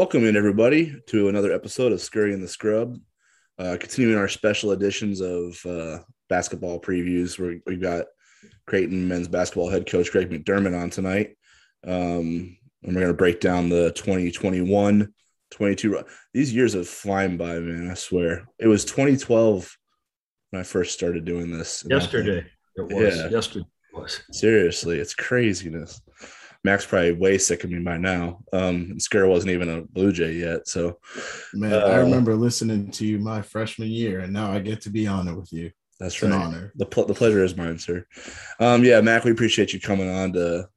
Welcome in, everybody, to another episode of Scurry and the Scrub. Uh, continuing our special editions of uh, basketball previews, where we've got Creighton men's basketball head coach Greg McDermott on tonight. Um, and we're going to break down the 2021 22. These years have flown by, man. I swear. It was 2012 when I first started doing this. Yesterday. It was. Yeah. Yesterday was. Seriously, it's craziness. Max probably way sick of me by now. Um, and Skur wasn't even a Blue Jay yet. So, man, uh, I remember listening to you my freshman year, and now I get to be on it with you. That's it's right. An honor. The, pl- the pleasure is mine, sir. Um, yeah, Mac, we appreciate you coming on to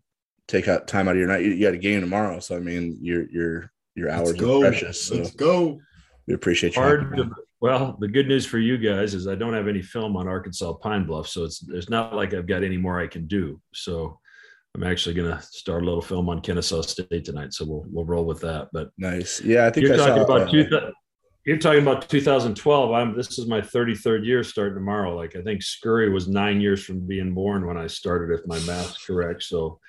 take out time out of your night. You, you got a game tomorrow, so I mean, your your your hours are precious. So Let's go. We appreciate you. Hard to, well, the good news for you guys is I don't have any film on Arkansas Pine Bluff, so it's it's not like I've got any more I can do. So I'm actually going to start a little film on Kennesaw State tonight, so we'll we'll roll with that. But nice, yeah. I think you're I talking saw, about two, you're talking about 2012. I'm this is my 33rd year starting tomorrow. Like I think Scurry was nine years from being born when I started, if my math's correct. So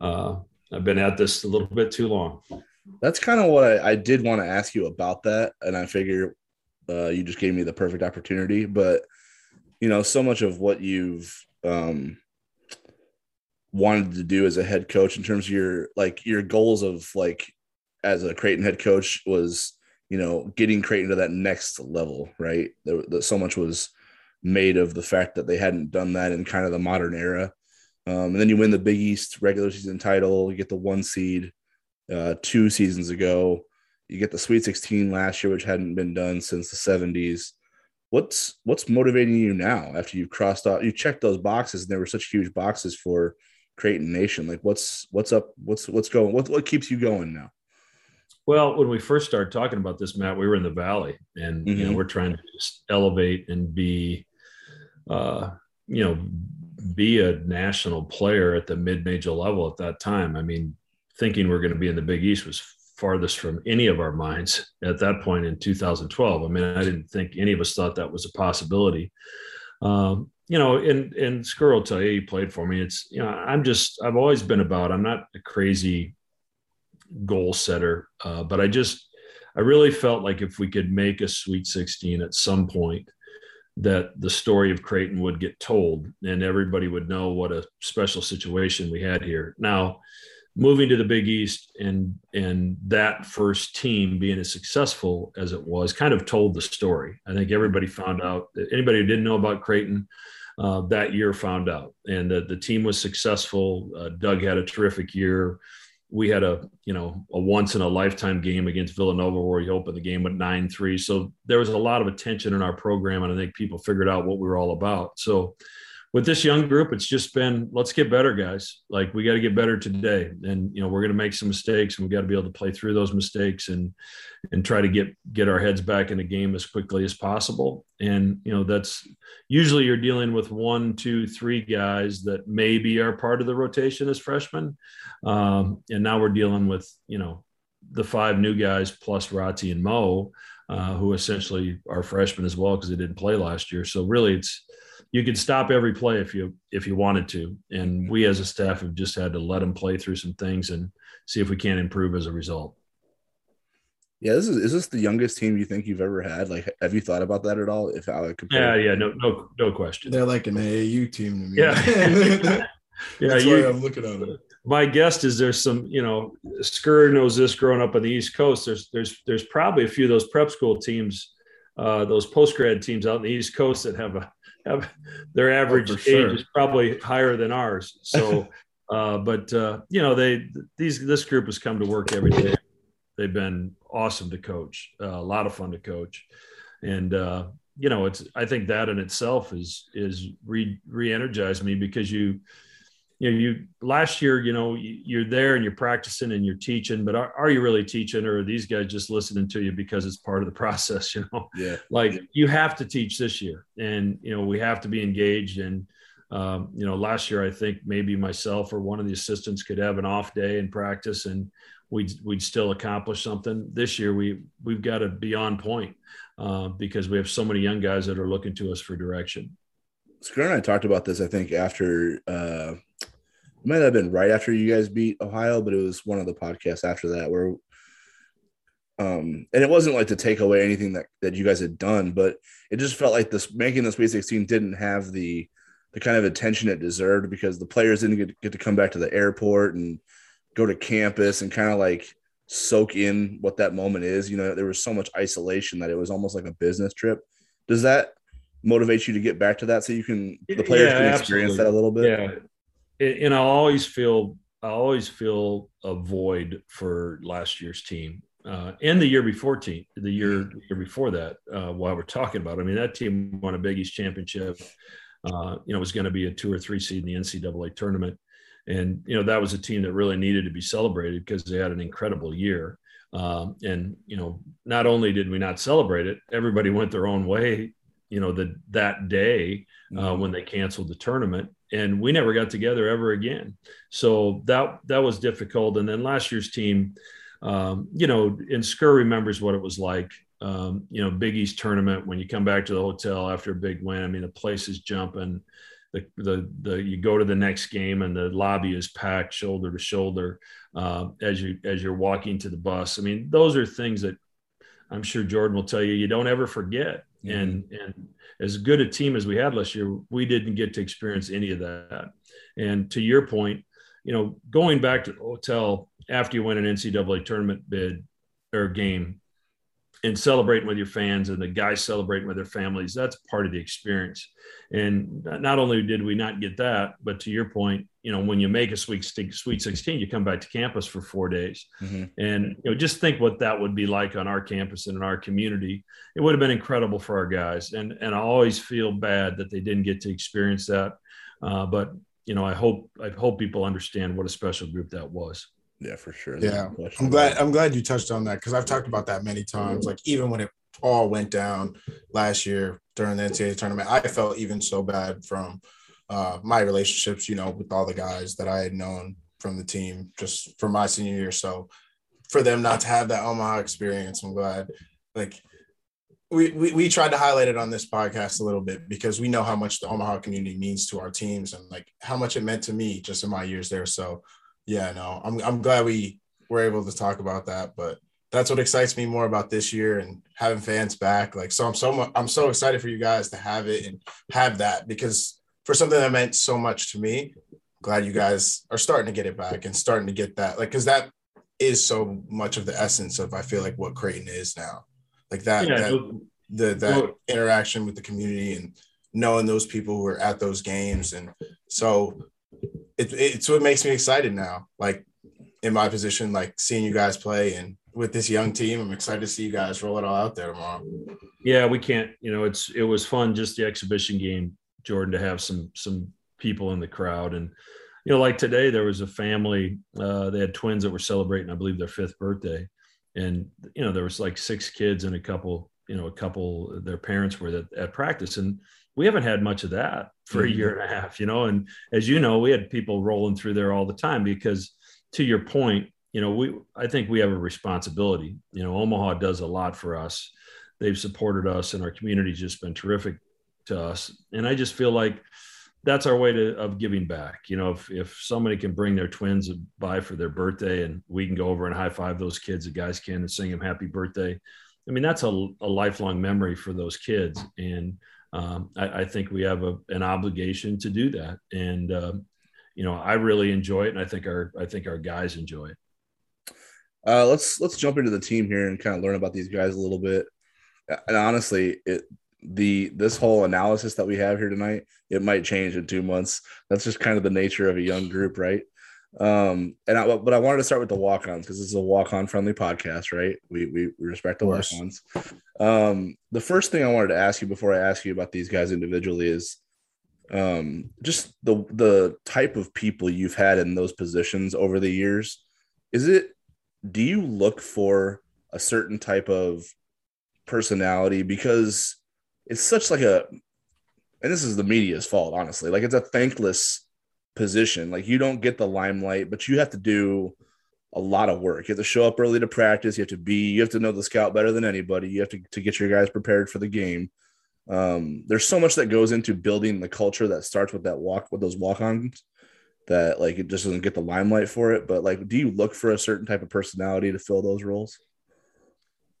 uh, I've been at this a little bit too long. That's kind of what I, I did want to ask you about that, and I figure uh, you just gave me the perfect opportunity. But you know, so much of what you've um, wanted to do as a head coach in terms of your like your goals of like as a Creighton head coach was you know getting Creighton to that next level, right? There, so much was made of the fact that they hadn't done that in kind of the modern era. Um, and then you win the Big East regular season title, you get the one seed uh, two seasons ago. You get the Sweet 16 last year, which hadn't been done since the 70s. What's what's motivating you now after you've crossed off you checked those boxes and there were such huge boxes for Creighton Nation? Like what's what's up? What's what's going? What what keeps you going now? Well, when we first started talking about this, Matt, we were in the valley, and mm-hmm. you know mm-hmm. we're trying to just elevate and be, uh, you know, be a national player at the mid-major level at that time. I mean, thinking we're going to be in the Big East was farthest from any of our minds at that point in 2012. I mean, I didn't think any of us thought that was a possibility. Um, you know, and and Skur will tell you he played for me. It's you know, I'm just I've always been about. I'm not a crazy goal setter, uh, but I just I really felt like if we could make a Sweet 16 at some point, that the story of Creighton would get told, and everybody would know what a special situation we had here. Now, moving to the Big East and and that first team being as successful as it was, kind of told the story. I think everybody found out. Anybody who didn't know about Creighton uh, that year found out, and the, the team was successful. Uh, Doug had a terrific year. We had a you know a once in a lifetime game against Villanova where he opened the game with nine three. So there was a lot of attention in our program, and I think people figured out what we were all about. So with this young group, it's just been let's get better, guys. Like we got to get better today, and you know we're going to make some mistakes, and we got to be able to play through those mistakes and and try to get get our heads back in the game as quickly as possible. And you know that's usually you're dealing with one, two, three guys that maybe are part of the rotation as freshmen, um, and now we're dealing with you know the five new guys plus Rati and Mo, uh, who essentially are freshmen as well because they didn't play last year. So really, it's you could stop every play if you if you wanted to. And we as a staff have just had to let them play through some things and see if we can't improve as a result. Yeah this is is this the youngest team you think you've ever had? Like have you thought about that at all? If i would compare yeah yeah no no no question. They're like an aau team to me. Yeah. Yeah That's you, i'm looking at it my guess is there's some, you know, Skur knows this growing up on the East Coast. There's there's there's probably a few of those prep school teams, uh, those post grad teams out in the East Coast that have a have their oh, average oh, age sure. is probably higher than ours. So, uh, but uh, you know, they these this group has come to work every day. They've been awesome to coach, uh, a lot of fun to coach, and uh, you know, it's I think that in itself is is re re-energized me because you you know, you last year, you know, you're there and you're practicing and you're teaching, but are, are, you really teaching or are these guys just listening to you because it's part of the process? You know, yeah, like you have to teach this year and, you know, we have to be engaged. And, um, you know, last year, I think maybe myself or one of the assistants could have an off day in practice and we'd, we'd still accomplish something. This year, we, we've got to be on point uh, because we have so many young guys that are looking to us for direction. Scott and I talked about this, I think, after uh, it might have been right after you guys beat Ohio, but it was one of the podcasts after that where Um, and it wasn't like to take away anything that, that you guys had done, but it just felt like this making the Sweet 16 didn't have the the kind of attention it deserved because the players didn't get, get to come back to the airport and go to campus and kind of like soak in what that moment is. You know, there was so much isolation that it was almost like a business trip. Does that motivate you to get back to that so you can the players yeah, can experience absolutely. that a little bit? Yeah, and I always feel I always feel a void for last year's team. Uh, and the year before team, the year, mm-hmm. year before that, uh, while we're talking about, it. I mean, that team won a Big East championship. Uh, you know, was going to be a two or three seed in the NCAA tournament. And, you know, that was a team that really needed to be celebrated because they had an incredible year. Um, and, you know, not only did we not celebrate it, everybody went their own way, you know, the, that day uh, mm-hmm. when they canceled the tournament. And we never got together ever again. So that, that was difficult. And then last year's team, um, you know, and Skur remembers what it was like um, you know, Big East tournament, when you come back to the hotel after a big win, I mean, the place is jumping. The, the, the, you go to the next game and the lobby is packed shoulder to shoulder uh, as you as you're walking to the bus. I mean, those are things that I'm sure Jordan will tell you you don't ever forget. Mm-hmm. And and as good a team as we had last year, we didn't get to experience any of that. And to your point, you know, going back to the hotel after you win an NCAA tournament bid or game and celebrating with your fans and the guys celebrating with their families that's part of the experience. And not only did we not get that but to your point you know when you make a sweet sweet 16 you come back to campus for four days. Mm-hmm. and you know just think what that would be like on our campus and in our community. It would have been incredible for our guys. And and i always feel bad that they didn't get to experience that. Uh, but you know i hope i hope people understand what a special group that was yeah, for sure. Yeah, I'm glad. I'm glad you touched on that because I've talked about that many times. Like even when it all went down last year during the NCAA tournament, I felt even so bad from uh, my relationships, you know, with all the guys that I had known from the team just for my senior year. So for them not to have that Omaha experience, I'm glad. Like we, we, we tried to highlight it on this podcast a little bit because we know how much the Omaha community means to our teams and like how much it meant to me just in my years there. So yeah, no, I'm I'm glad we were able to talk about that, but that's what excites me more about this year and having fans back. Like, so I'm so I'm so excited for you guys to have it and have that because for something that meant so much to me, glad you guys are starting to get it back and starting to get that. Like, because that is so much of the essence of I feel like what Creighton is now. Like that, yeah, that the that interaction with the community and knowing those people who are at those games and so it, it's what makes me excited now. Like in my position, like seeing you guys play and with this young team, I'm excited to see you guys roll it all out there tomorrow. Yeah, we can't. You know, it's it was fun just the exhibition game, Jordan, to have some some people in the crowd and. You know, like today, there was a family. Uh, they had twins that were celebrating, I believe, their fifth birthday, and you know, there was like six kids and a couple. You know, a couple. Their parents were at, at practice, and we haven't had much of that for a year mm-hmm. and a half, you know. And as you know, we had people rolling through there all the time because, to your point, you know, we I think we have a responsibility. You know, Omaha does a lot for us. They've supported us, and our community's just been terrific to us. And I just feel like that's our way to of giving back. You know, if if somebody can bring their twins by for their birthday, and we can go over and high five those kids, the guys can, and sing them happy birthday. I mean, that's a, a lifelong memory for those kids, and um, I, I, think we have a, an obligation to do that. And um, you know, I really enjoy it, and I think our I think our guys enjoy it. Uh, let's let's jump into the team here and kind of learn about these guys a little bit. And honestly, it the this whole analysis that we have here tonight, it might change in two months. That's just kind of the nature of a young group, right? Um, and I, but I wanted to start with the walk-ons because this is a walk-on friendly podcast, right? We we, we respect the walk-ons. Um, the first thing I wanted to ask you before I ask you about these guys individually is um just the the type of people you've had in those positions over the years. Is it do you look for a certain type of personality because it's such like a and this is the media's fault honestly like it's a thankless position. Like you don't get the limelight, but you have to do a lot of work. You have to show up early to practice. You have to be, you have to know the scout better than anybody. You have to, to get your guys prepared for the game. Um, there's so much that goes into building the culture that starts with that walk, with those walk-ons that like it just doesn't get the limelight for it. But like, do you look for a certain type of personality to fill those roles?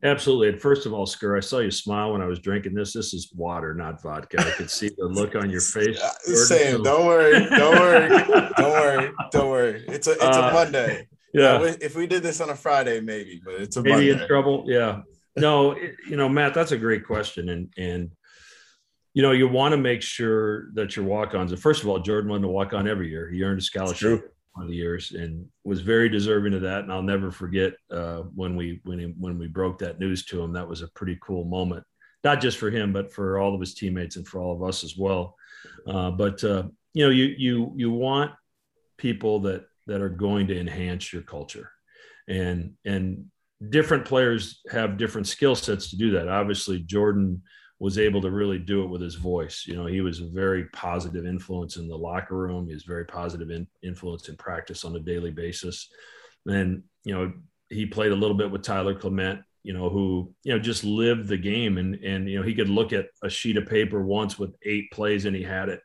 Absolutely. And first of all, Skur, I saw you smile when I was drinking this. This is water, not vodka. I could see the look on your face. Same. Don't worry. Don't worry. don't worry. Don't worry. It's a it's a uh, Monday. Yeah. if we did this on a Friday, maybe, but it's a maybe Monday. in trouble. Yeah. No, it, you know, Matt, that's a great question, and and you know, you want to make sure that your walk-ons. First of all, Jordan wanted to walk on every year. He earned a scholarship one of the years and was very deserving of that. And I'll never forget uh, when we when he, when we broke that news to him. That was a pretty cool moment, not just for him, but for all of his teammates and for all of us as well. Uh, but uh, you know, you you you want people that that are going to enhance your culture, and and different players have different skill sets to do that. Obviously, Jordan was able to really do it with his voice. You know, he was a very positive influence in the locker room. He was very positive in, influence in practice on a daily basis. And, you know, he played a little bit with Tyler Clement, you know, who, you know, just lived the game. And, and, you know, he could look at a sheet of paper once with eight plays and he had it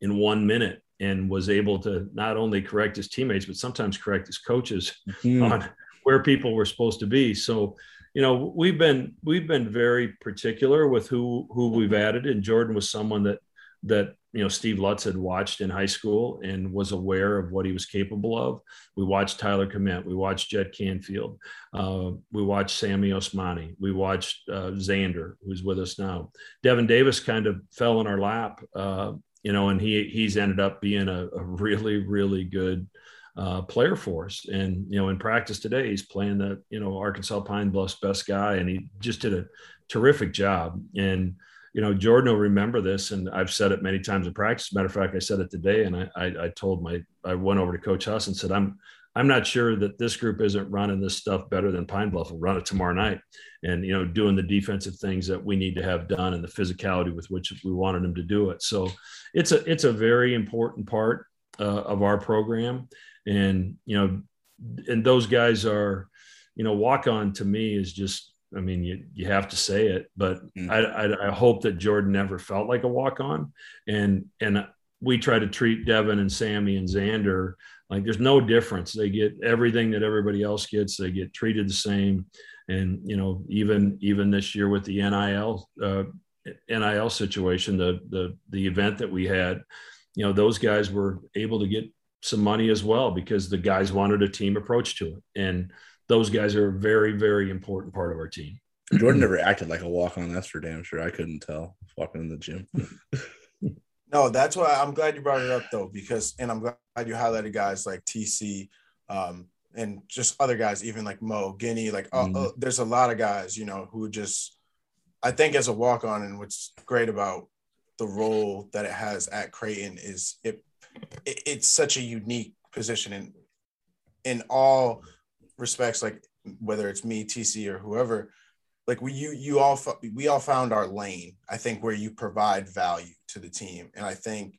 in one minute and was able to not only correct his teammates, but sometimes correct his coaches mm-hmm. on where people were supposed to be. So, you know we've been we've been very particular with who who we've added. And jordan was someone that that you know steve lutz had watched in high school and was aware of what he was capable of. We watched tyler Clement, we watched jed canfield. Uh, we watched sammy osmani. We watched uh, xander who's with us now. Devin davis kind of fell in our lap uh, you know and he he's ended up being a, a really really good uh, player for us. And you know, in practice today, he's playing the you know Arkansas Pine Bluffs best guy, and he just did a terrific job. And you know, Jordan will remember this, and I've said it many times in practice. Matter of fact, I said it today, and I, I, I told my I went over to Coach Huss and said, I'm I'm not sure that this group isn't running this stuff better than Pine Bluff will run it tomorrow night, and you know, doing the defensive things that we need to have done and the physicality with which we wanted them to do it. So, it's a it's a very important part uh, of our program. And you know and those guys are you know walk on to me is just i mean you, you have to say it but mm. I, I, I hope that jordan never felt like a walk on and and we try to treat devin and sammy and xander like there's no difference. They get everything that everybody else gets. They get treated the same. And you know even even this year with the nil uh, nil situation the the the event that we had you know those guys were able to get some money as well because the guys wanted a team approach to it. And those guys are a very, very important part of our team. Jordan never acted like a walk on. That's for damn sure. I couldn't tell walking in the gym. no, that's why I'm glad you brought it up though, because and I'm glad you highlighted guys like TC um, and just other guys, even like Mo Guinea. Like, uh, mm-hmm. uh, there's a lot of guys, you know, who just I think as a walk on, and what's great about the role that it has at Creighton is it it, it's such a unique position in in all respects like whether it's me tc or whoever like we you you all we all found our lane i think where you provide value to the team. And i think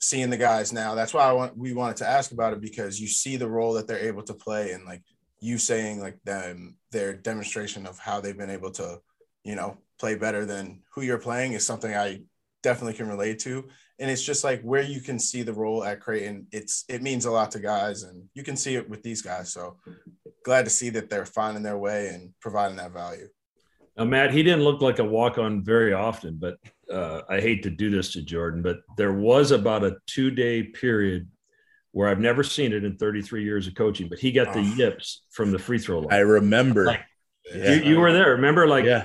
seeing the guys now that's why i want we wanted to ask about it because you see the role that they're able to play and like you saying like them their demonstration of how they've been able to you know play better than who you're playing is something i definitely can relate to and it's just like where you can see the role at Creighton. It's it means a lot to guys, and you can see it with these guys. So glad to see that they're finding their way and providing that value. Now, Matt, he didn't look like a walk on very often, but uh, I hate to do this to Jordan, but there was about a two day period where I've never seen it in 33 years of coaching, but he got the oh. yips from the free throw line. I remember. Like, yeah. you, you, were there. Remember, like, yeah.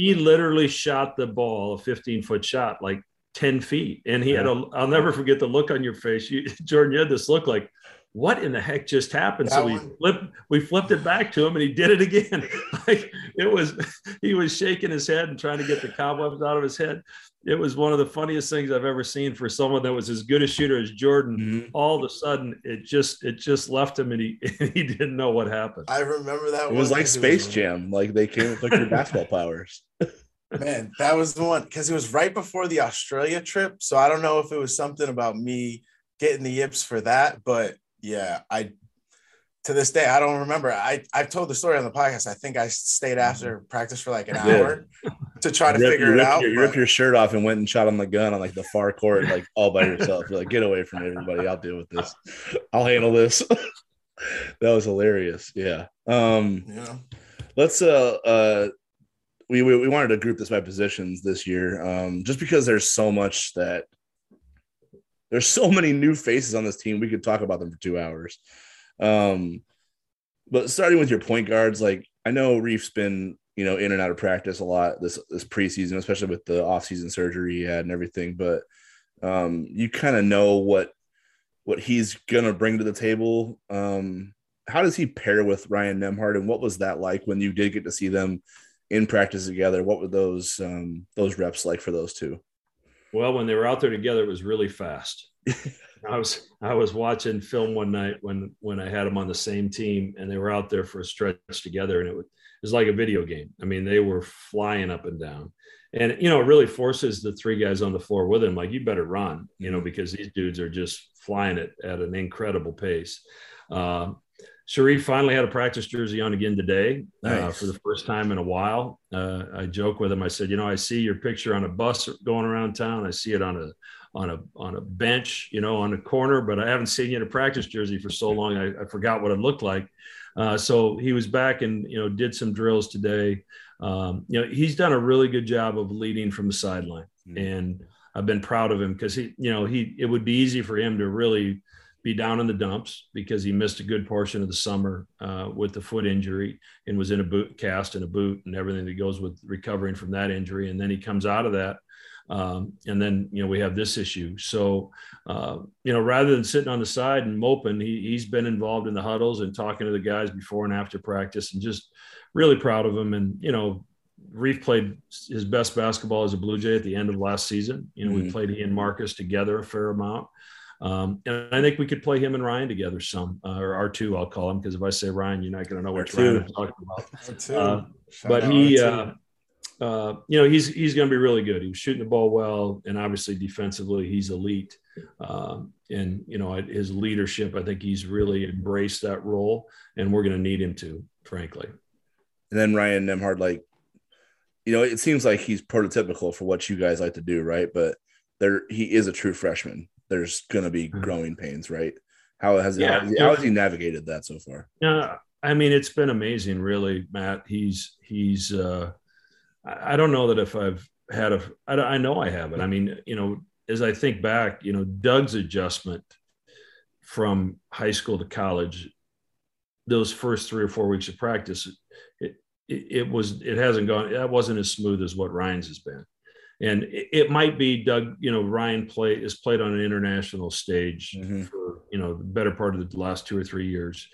He literally shot the ball, a 15 foot shot, like 10 feet. And he yeah. had a, I'll never forget the look on your face. You, Jordan, you had this look like, what in the heck just happened? That so we flipped, we flipped it back to him and he did it again. like it was, he was shaking his head and trying to get the cobwebs out of his head. It was one of the funniest things I've ever seen for someone that was as good a shooter as Jordan. Mm-hmm. All of a sudden, it just it just left him, and he he didn't know what happened. I remember that. It was like Space was Jam. Like they came with like your basketball powers. Man, that was the one because it was right before the Australia trip. So I don't know if it was something about me getting the yips for that, but yeah, I to this day I don't remember. I I've told the story on the podcast. I think I stayed after practice for like an hour to try to rip, figure it out. You but... your shirt off and went and shot on the gun on like the far court, like all by yourself. You're like, get away from everybody. I'll deal with this. I'll handle this. that was hilarious. Yeah. Um, yeah let's uh uh we, we, we wanted to group this by positions this year, um, just because there's so much that there's so many new faces on this team. We could talk about them for two hours. Um, but starting with your point guards, like I know Reef's been you know in and out of practice a lot this this preseason, especially with the offseason surgery he had and everything. But um, you kind of know what what he's gonna bring to the table. Um, how does he pair with Ryan Nembhard, and what was that like when you did get to see them in practice together? What were those um, those reps like for those two? Well, when they were out there together, it was really fast. I was I was watching film one night when when I had them on the same team, and they were out there for a stretch together, and it was, it was like a video game. I mean, they were flying up and down, and you know, it really forces the three guys on the floor with him, like you better run, you know, because these dudes are just flying it at an incredible pace. Uh, Shereef finally had a practice jersey on again today uh, nice. uh, for the first time in a while. Uh, I joke with him. I said, you know, I see your picture on a bus going around town. I see it on a on a on a bench, you know, on a corner, but I haven't seen you in a practice jersey for so long. I, I forgot what it looked like. Uh, so he was back and you know did some drills today. Um, you know, he's done a really good job of leading from the sideline, mm-hmm. and I've been proud of him because he, you know, he it would be easy for him to really be down in the dumps because he missed a good portion of the summer uh, with the foot injury and was in a boot cast and a boot and everything that goes with recovering from that injury. And then he comes out of that. Um, and then, you know, we have this issue. So, uh, you know, rather than sitting on the side and moping, he, he's been involved in the huddles and talking to the guys before and after practice and just really proud of him. And, you know, Reef played his best basketball as a Blue Jay at the end of last season. You know, mm-hmm. we played he and Marcus together a fair amount. Um, and I think we could play him and Ryan together some, uh, or R2, I'll call him, because if I say Ryan, you're not going to know which Ryan I'm talking about. Uh, but he, uh, uh, you know, he's he's going to be really good. He was shooting the ball well, and obviously defensively, he's elite. Um, and you know, his leadership, I think he's really embraced that role, and we're going to need him to, frankly. And then Ryan Nembhard, like, you know, it seems like he's prototypical for what you guys like to do, right? But there, he is a true freshman there's going to be mm-hmm. growing pains, right? How has yeah, how, how has he navigated that so far? Yeah, I mean, it's been amazing, really, Matt. He's he's. uh I don't know that if I've had a. I, I know I haven't. I mean, you know, as I think back, you know, Doug's adjustment from high school to college, those first three or four weeks of practice, it, it, it was it hasn't gone. That wasn't as smooth as what Ryan's has been and it, might be Doug. You know, Ryan play is played on an international stage mm-hmm. for you know the better part of the last two or three years.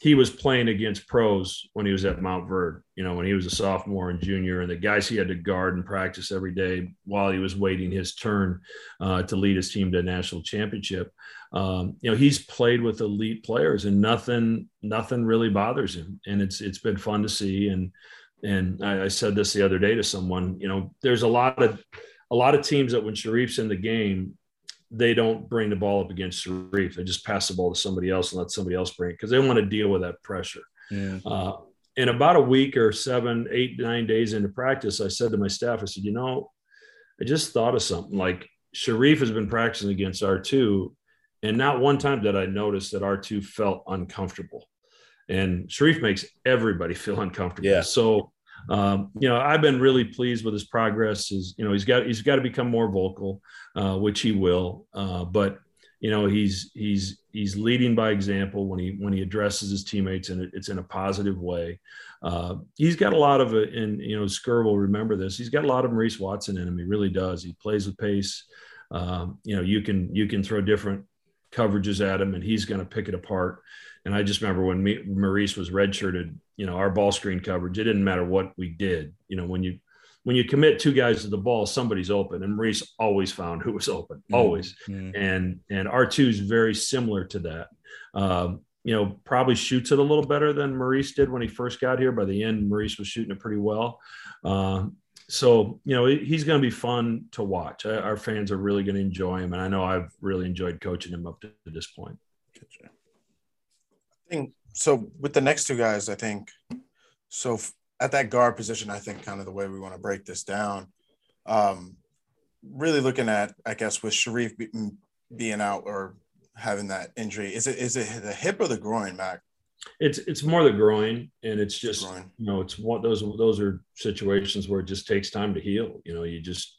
He was playing against pros when he was at Montverde. You know, when he was a sophomore and junior, and the guys he had to guard and practice every day while he was waiting his turn uh, to lead his team to a national championship. Um, you know, he's played with elite players, and nothing, nothing really bothers him, and it's it's been fun to see. And and I, I, said this the other day to someone, you know, there's a lot of a lot of teams that when Shereef's in the game, they don't bring the ball up against Shereef. They just pass the ball to somebody else and let somebody else bring it because they want to deal with that pressure. Yeah. Uh, in about a week or seven, eight, nine days into practice, I said to my staff, I said, you know, I just thought of something like Shereef has been practicing against R2, and not one time did I notice that R2 felt uncomfortable and Shereef makes everybody feel uncomfortable. Yeah. So, um, you know, I've been really pleased with his progress. Is you know he's got he's got to become more vocal, uh, which he will. Uh, but you know he's he's he's leading by example when he when he addresses his teammates and it, it's in a positive way. Uh, he's got a lot of it, and you know Skur will remember this. He's got a lot of Maurice Watson in him. He really does. He plays with pace. Um, you know, you can you can throw different coverages at him, and he's going to pick it apart. And I just remember when me, Maurice was redshirted, you know, our ball screen coverage, it didn't matter what we did. You know, when you when you commit two guys to the ball, somebody's open, and Maurice always found who was open, mm-hmm. always. Mm-hmm. And and R two is very similar to that. Um, you know, probably shoots it a little better than Maurice did when he first got here. By the end, Maurice was shooting it pretty well. Uh, so you know, he's going to be fun to watch. Our fans are really going to enjoy him, and I know I've really enjoyed coaching him up to this point. Gotcha think so. With the next two guys, I think so. At that guard position, I think kind of the way we want to break this down. Um, really looking at, I guess, with Shereef be, being out or having that injury, is it is it the hip or the groin, Mac? it's it's more the groin, and it's just groin. you know it's one those those are situations where it just takes time to heal. You know, you just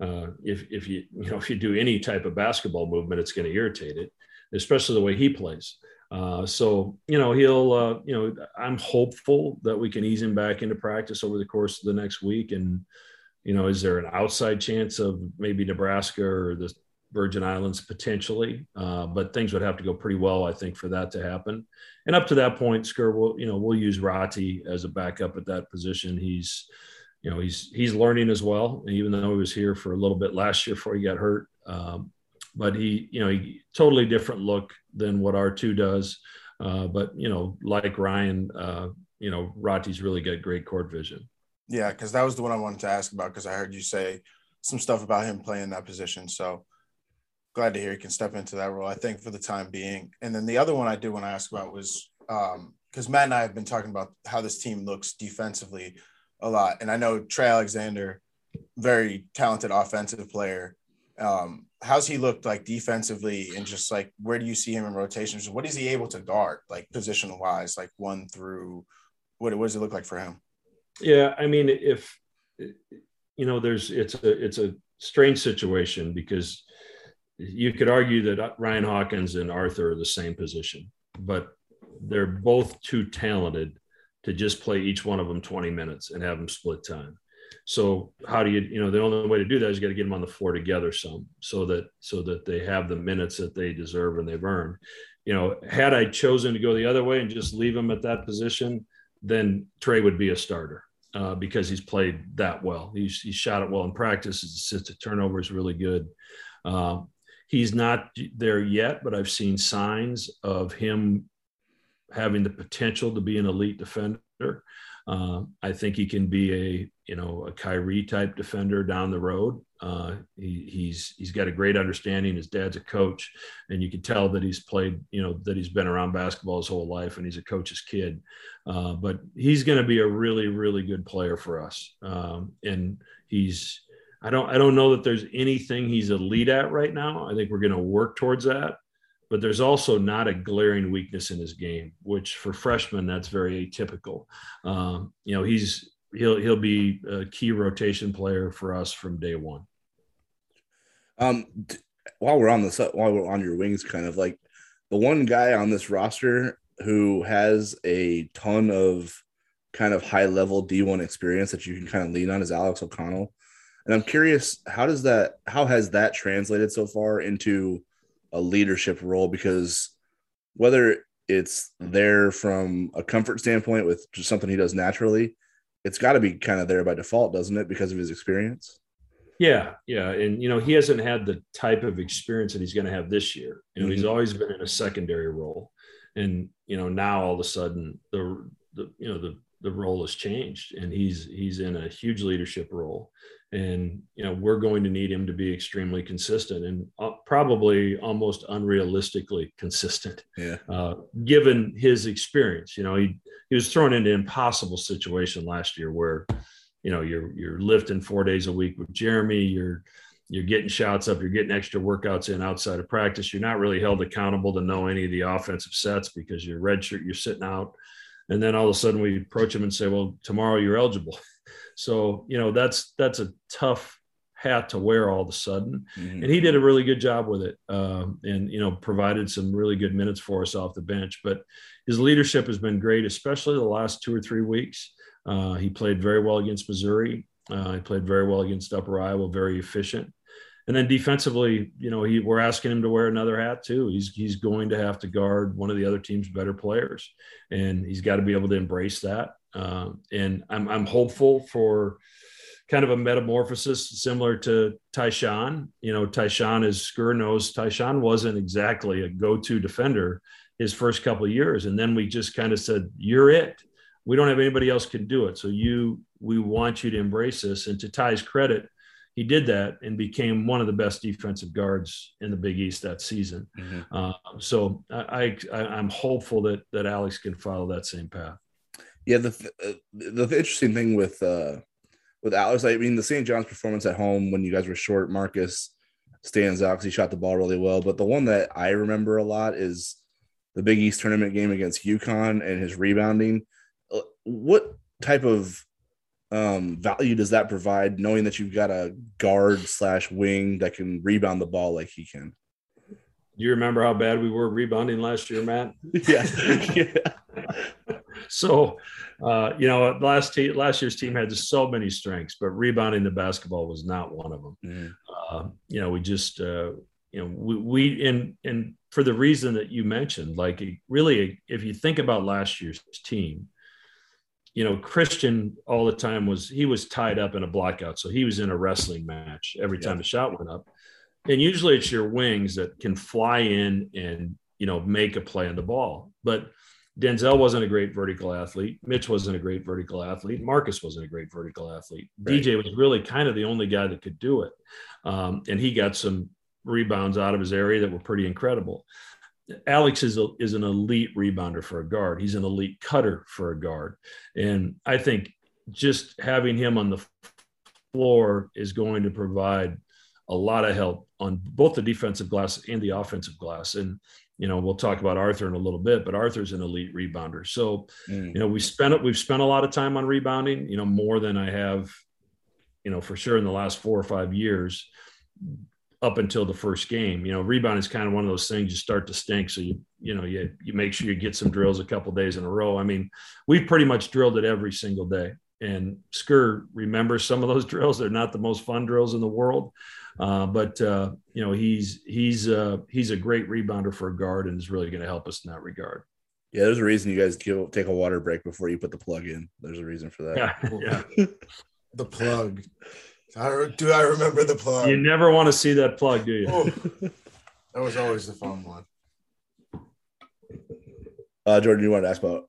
uh, if if you you know if you do any type of basketball movement, it's going to irritate it, especially the way he plays. Uh, so you know he'll uh, you know I'm hopeful that we can ease him back into practice over the course of the next week. And you know, is there an outside chance of maybe Nebraska or the Virgin Islands potentially? Uh, but things would have to go pretty well, I think, for that to happen. And up to that point, Skur will you know we'll use Rati as a backup at that position. He's you know he's he's learning as well even though he was here for a little bit last year before he got hurt um, but he you know he totally different look than what r2 does uh, but you know like ryan uh, you know rati's really got great court vision yeah because that was the one i wanted to ask about because i heard you say some stuff about him playing that position so glad to hear he can step into that role i think for the time being and then the other one i did want to ask about was because um, matt and i have been talking about how this team looks defensively a lot. And I know Trey Alexander, very talented offensive player. Um, how's he looked like defensively and just like where do you see him in rotations? What is he able to guard, like position wise, like one through what, what does it look like for him? Yeah, I mean, if you know, there's it's a it's a strange situation because you could argue that Ryan Hawkins and Arthur are the same position, but they're both too talented to just play each one of them 20 minutes and have them split time. So how do you, you know, the only way to do that is you got to get them on the floor together some so that, so that they have the minutes that they deserve and they've earned. You know, had I chosen to go the other way and just leave them at that position, then Trey would be a starter uh, because he's played that well. He's, he's shot it well in practice. His assisted turnover is really good. Uh, he's not there yet, but I've seen signs of him having the potential to be an elite defender. Uh, I think he can be a you know a Kyrie type defender down the road. Uh, he, he's he's got a great understanding. His dad's a coach, and you can tell that he's played you know that he's been around basketball his whole life, and he's a coach's kid. Uh, but he's going to be a really really good player for us, um, and he's. I don't. I don't know that there's anything he's elite at right now. I think we're going to work towards that but there's also not a glaring weakness in his game, which for freshmen that's very atypical. Um, you know, he's he'll he'll be a key rotation player for us from day one. Um, while we're on this, while we're on your wings, kind of like the one guy on this roster who has a ton of kind of high level D1 experience that you can kind of lean on is Alex O'Connell. And I'm curious, how does that, how has that translated so far into a leadership role because whether it's there from a comfort standpoint with just something he does naturally, it's got to be kind of there by default, doesn't it, because of his experience? Yeah, yeah, and you know he hasn't had the type of experience that he's going to have this year. You know, mm-hmm. he's always been in a secondary role, and you know now all of a sudden the the you know the the role has changed, and he's he's in a huge leadership role, and you know we're going to need him to be extremely consistent and uh, probably almost unrealistically consistent. Yeah. Uh, given his experience you know he he was thrown into an impossible situation last year where you know you're you're lifting four days a week with jeremy you're you're getting shots up you're getting extra workouts in outside of practice. You're not really held accountable to know any of the offensive sets because you're redshirt you're sitting out and then all of a sudden we approach him and say well tomorrow you're eligible so, you know, that's that's a tough hat to wear all of a sudden. Mm-hmm. And he did a really good job with it um, and, you know, provided some really good minutes for us off the bench. But his leadership has been great, especially the last two or three weeks. Uh, he played very well against Missouri. Uh, he played very well against Upper Iowa, very efficient. And then defensively, you know, he, we're asking him to wear another hat too. He's he's going to have to guard one of the other team's better players, and he's got to be able to embrace that. Um, and I'm, I'm hopeful for kind of a metamorphosis similar to Ty-Shon. You know, Ty-Shon, as Skur knows, Ty-Shon wasn't exactly a go-to defender his first couple of years. And then we just kind of said, you're it. We don't have anybody else can do it. So you, we want you to embrace this. And to Ty's credit, he did that and became one of the best defensive guards in the Big East that season. Mm-hmm. Uh, so I, I, am hopeful that that Alex can follow that same path. Yeah, the uh, the interesting thing with uh with Alex, I mean, the St. John's performance at home when you guys were short, Marcus stands out because he shot the ball really well. But the one that I remember a lot is the Big East tournament game against UConn and his rebounding. Uh, what type of um, value does that provide, knowing that you've got a guard slash wing that can rebound the ball like he can? Do you remember how bad we were rebounding last year, Matt? yeah. yeah. so, uh, you know, last te- last year's team had just so many strengths, but rebounding the basketball was not one of them. Mm. Uh, you know, we just, uh, you know, we, we and and for the reason that you mentioned, like really, if you think about last year's team, you know, Christian all the time was he was tied up in a blackout, so he was in a wrestling match every time yeah. the shot went up. And usually, it's your wings that can fly in and you know make a play on the ball, but Denzel wasn't a great vertical athlete. Mitch wasn't a great vertical athlete. Marcus wasn't a great vertical athlete. Right. DJ was really kind of the only guy that could do it. Um, and he got some rebounds out of his area that were pretty incredible. Alex is, a, is an elite rebounder for a guard. He's an elite cutter for a guard. And I think just having him on the floor is going to provide a lot of help on both the defensive glass and the offensive glass. And you know, we'll talk about Arthur in a little bit, but Arthur's an elite rebounder. So, mm. you know, we spent we've spent a lot of time on rebounding, you know, more than I have, you know, for sure in the last four or five years up until the first game. You know, rebound is kind of one of those things you start to stink. So you, you know, you, you make sure you get some drills a couple days in a row. I mean, we've pretty much drilled it every single day. And Skur remembers some of those drills. They're not the most fun drills in the world, uh, but uh, you know he's he's uh, he's a great rebounder for a guard and is really going to help us in that regard. Yeah, there's a reason you guys give, take a water break before you put the plug in. There's a reason for that. Yeah, yeah. the plug. I, do I remember the plug? You never want to see that plug, do you? Oh, that was always the fun one. Uh, Jordan, you want to ask about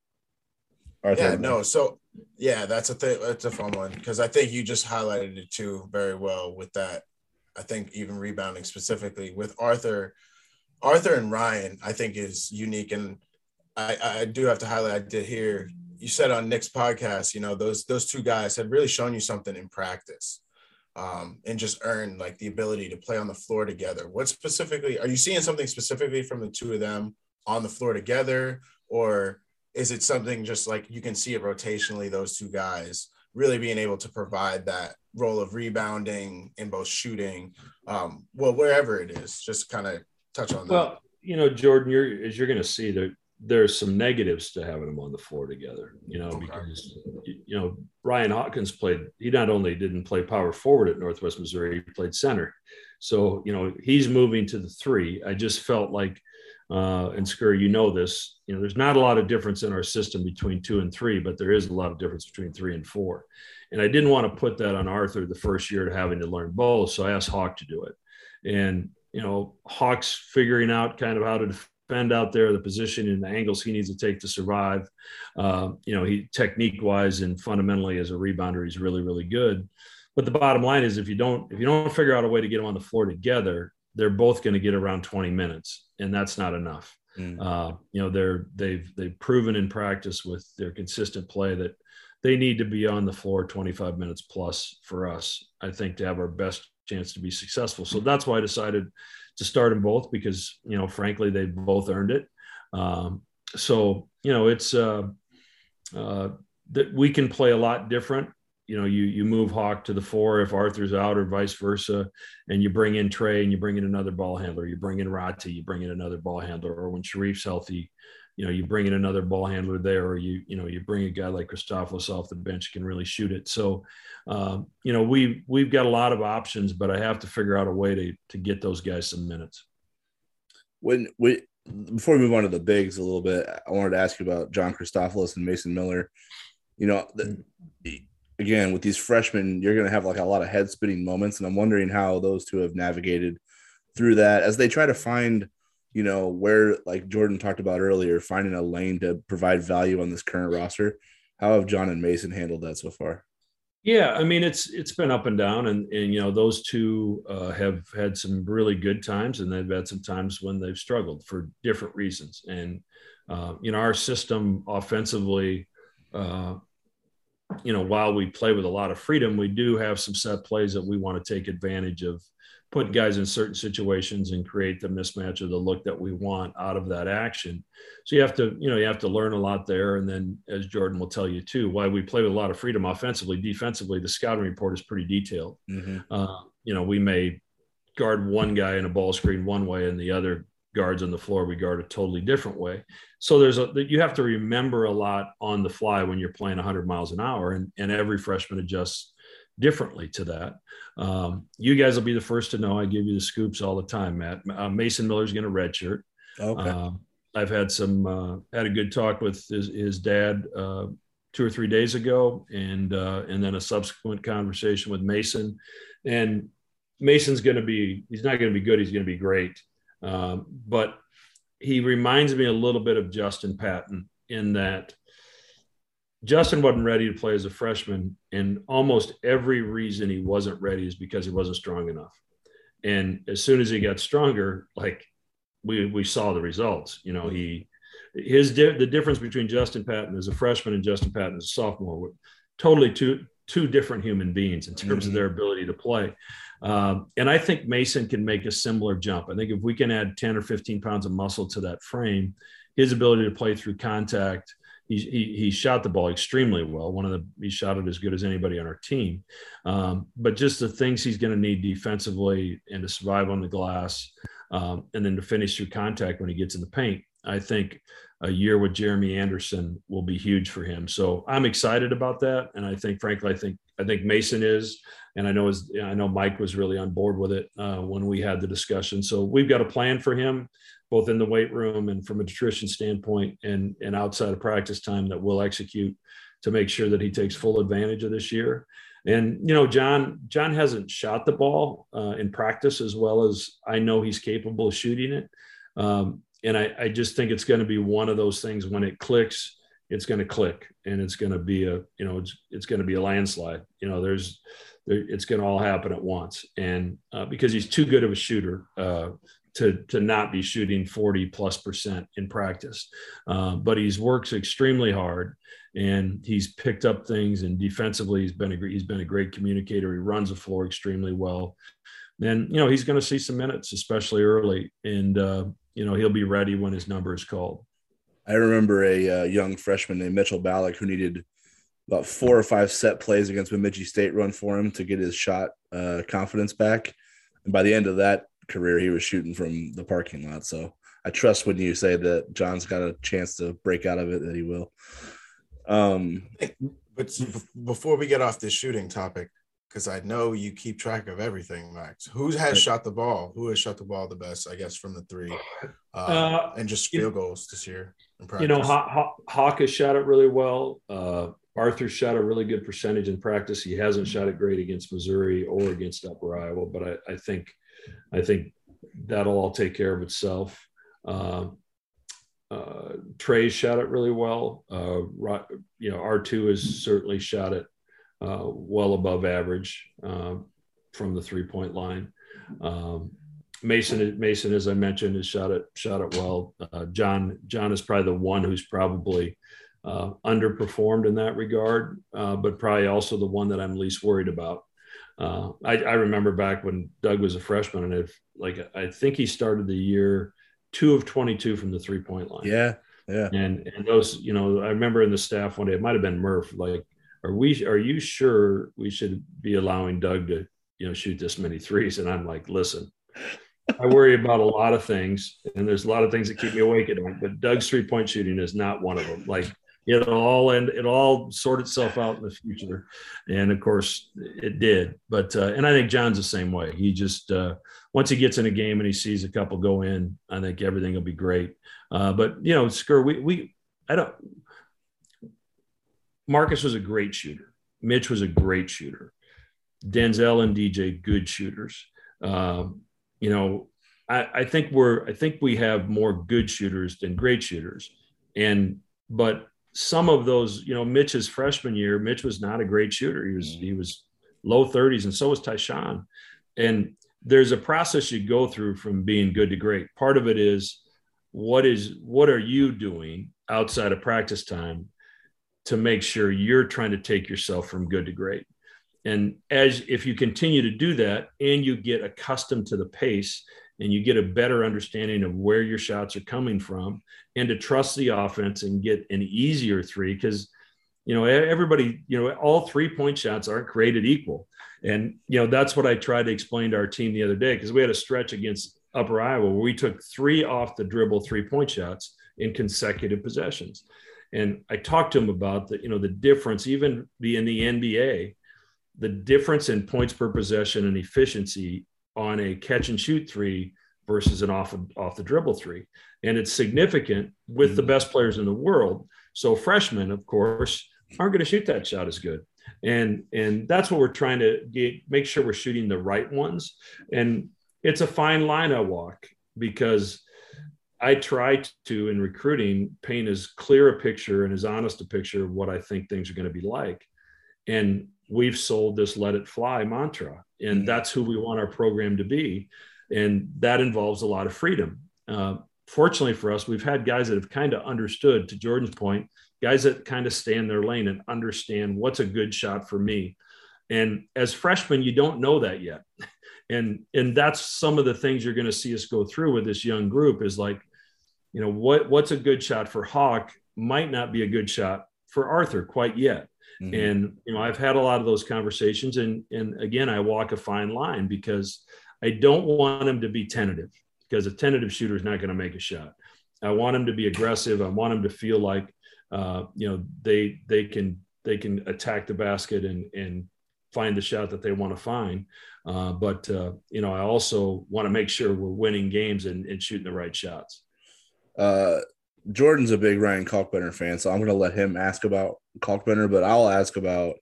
Arthur? Yeah, no. So, yeah, that's a thing. That's a fun one because I think you just highlighted it too very well with that I think even rebounding specifically with Arthur, Arthur and Ryan, I think is unique. And I, I do have to highlight, I did hear you said on Nick's podcast, you know, those those two guys had really shown you something in practice. Um, and just earn like the ability to play on the floor together. What specifically are you seeing something specifically from the two of them on the floor together, or is it something just like you can see it rotationally, those two guys really being able to provide that role of rebounding in both shooting, um, well, wherever it is, just kind of touch on that. Well, you know, Jordan, you're as you're going to see there, there's some negatives to having them on the floor together. You know, because you know Ryan Hawkins played. He not only didn't play power forward at Northwest Missouri, he played center. So you know he's moving to the three. I just felt like, uh, and Skur, you know this. You know, there's not a lot of difference in our system between two and three, but there is a lot of difference between three and four. And I didn't want to put that on Arthur the first year to having to learn both. So I asked Hawk to do it. And, you know, Hawk's figuring out kind of how to defend out there, the position and the angles he needs to take to survive. Uh, you know, he technique wise and fundamentally as a rebounder, he's really, really good. But the bottom line is if you don't, if you don't figure out a way to get them on the floor together, they're both going to get around 20 minutes and that's not enough. Mm. Uh, you know, they're, they've, they've proven in practice with their consistent play that they need to be on the floor 25 minutes plus for us, I think, to have our best chance to be successful. So that's why I decided to start them both because, you know, frankly, they both earned it. Um, so, you know, it's uh, uh, that we can play a lot different. You know, you you move Hawk to the four if Arthur's out or vice versa, and you bring in Trey and you bring in another ball handler. You bring in Rati, you bring in another ball handler, or when Shereef's healthy, you know, you bring in another ball handler there, or you, you know, you bring a guy like Christofilis off the bench can really shoot it. So, um, you know, we we've got a lot of options, but I have to figure out a way to to get those guys some minutes. When we before we move on to the bigs a little bit, I wanted to ask you about John Christofilis and Mason Miller. You know, the, again with these freshmen, you're going to have like a lot of head spinning moments, and I'm wondering how those two have navigated through that as they try to find you know, where like Jordan talked about earlier, finding a lane to provide value on this current roster. How have John and Mason handled that so far? Yeah, I mean it's it's been up and down, and and you know those two uh, have had some really good times, and they've had some times when they've struggled for different reasons. And uh, you know our system offensively, uh, you know, while we play with a lot of freedom, we do have some set plays that we want to take advantage of put guys in certain situations and create the mismatch or the look that we want out of that action. So you have to, you know, you have to learn a lot there. And then, as Jordan will tell you too, why we play with a lot of freedom offensively, defensively, the scouting report is pretty detailed. Mm-hmm. Uh, you know, we may guard one guy in a ball screen one way and the other guards on the floor we guard a totally different way so there's a you have to remember a lot on the fly when you're playing 100 miles an hour and, and every freshman adjusts differently to that um, you guys will be the first to know. I give you the scoops all the time, Matt. Uh, Mason Miller's going to redshirt. Okay. Uh, I've had some uh, had a good talk with his, his dad uh, two or three days ago, and uh, and then a subsequent conversation with Mason. And Mason's going to be he's not going to be good. He's going to be great. Um, but he reminds me a little bit of Justin Patton in that Justin wasn't ready to play as a freshman, and almost every reason he wasn't ready is because he wasn't strong enough. And as soon as he got stronger, like we we saw the results. You know, he his the difference between Justin Patton as a freshman and Justin Patton as a sophomore were totally two two different human beings in terms mm-hmm. of their ability to play. Um, and I think Mason can make a similar jump. I think if we can add 10 or 15 pounds of muscle to that frame, his ability to play through contact, he, he, shot the ball extremely well. One of the he shot it as good as anybody on our team. Um, but just the things he's going to need defensively and to survive on the glass, um, and then to finish through contact when he gets in the paint. I think a year with Jeremy Anderson will be huge for him. So I'm excited about that, and I think, frankly, I think I think Mason is, and I know as I know Mike was really on board with it uh, when we had the discussion. So we've got a plan for him both in the weight room and from a nutrition standpoint and, and outside of practice time that we'll execute to make sure that he takes full advantage of this year. And, you know, John, John hasn't shot the ball uh, in practice as well as I know he's capable of shooting it. Um, and I, I just think it's going to be one of those things when it clicks, it's going to click and it's going to be a, you know, it's, it's going to be a landslide. You know, there's, there, it's going to all happen at once. And uh, because he's too good of a shooter, uh, to to not be shooting 40 plus percent in practice. Uh, but he's works extremely hard and he's picked up things and defensively he's been a great, he's been a great communicator. He runs the floor extremely well. And you know he's going to see some minutes, especially early, and uh, you know he'll be ready when his number is called. I remember a uh, young freshman named Mitchell Ballock who needed about four or five set plays against Bemidji State run for him to get his shot uh, confidence back. And by the end of that career he was shooting from the parking lot. So I trust when you say that John's got a chance to break out of it that he will. Um, but before we get off this shooting topic, because I know you keep track of everything, Max. Who has shot the ball? Who has shot the ball the best? I guess from the three, uh, uh, and just field goals this year. You know, Hawk, Hawk has shot it really well. Uh, Arthur shot a really good percentage in practice. He hasn't shot it great against Missouri or against Upper Iowa, but I, I think I think that'll all take care of itself. Uh, uh, Trey shot it really well. Uh, you know, R2 has certainly shot it uh, well above average uh, from the three point line. Um, Mason, Mason, as I mentioned, has shot it shot it well. Uh, John, John is probably the one who's probably uh, underperformed in that regard, but probably also the one that I'm least worried about. Uh, I, I, remember back when Doug was a freshman, and if like I think he started the year two of twenty two from the three point line. Yeah, yeah. And and those, you know, I remember in the staff one day, it might have been Murph. Like, are we? Are you sure we should be allowing Doug to, you know, shoot this many threes? And I'm like, listen, I worry about a lot of things, and there's a lot of things that keep me awake at night. But Doug's three point shooting is not one of them. Like it'll all end it'll all sort itself out in the future. And of course it did. But uh, and i think john's the same way. He just uh, once he gets in a game and he sees a couple go in i think everything will be great. Uh, but you know Skur, we we i don't marcus was a great shooter. Mitch was a great shooter. Denzel and dj good shooters. Um, you know I, I think we're i think we have more good shooters than great shooters. And but some of those, you know, Mitch's freshman year, Mitch was not a great shooter. He was mm-hmm. he was low 30s, and so was Ty-Shon. And there's a process you go through from being good to great. Part of it is what is what are you doing outside of practice time to make sure you're trying to take yourself from good to great. And as if you continue to do that and you get accustomed to the pace and you get a better understanding of where your shots are coming from and to trust the offense and get an easier three because you know everybody you know all three point shots aren't created equal. And you know that's what i tried to explain to our team the other day because we had a stretch against upper iowa where we took three off the dribble three point shots in consecutive possessions. And i talked to him about the you know the difference even in the nba the difference in points per possession and efficiency on a catch and shoot three versus an off off the dribble three, and it's significant with mm-hmm. the best players in the world. So freshmen, of course, aren't going to shoot that shot as good, and and that's what we're trying to get, make sure we're shooting the right ones. And it's a fine line I walk because I try to in recruiting paint as clear a picture and as honest a picture of what I think things are going to be like. And we've sold this let it fly mantra and mm-hmm. that's who we want our program to be and that involves a lot of freedom. Uh, fortunately for us we've had guys that have kind of understood to jordan's point guys that kind of stay in their lane and understand what's a good shot for me. And as freshmen you don't know that yet. And and that's some of the things you're going to see us go through with this young group is like you know what what's a good shot for hawk might not be a good shot for arthur quite yet Mm-hmm. And you know, I've had a lot of those conversations, and and again, I walk a fine line because I don't want him to be tentative because a tentative shooter is not going to make a shot. I want him to be aggressive. I want him to feel like uh, you know they they can they can attack the basket and and find the shot that they want to find. Uh, but uh, you know, I also want to make sure we're winning games and, and shooting the right shots. Uh, Jordan's a big Ryan Kalkbrenner fan, so I'm going to let him ask about Kalkbrenner, but I'll ask about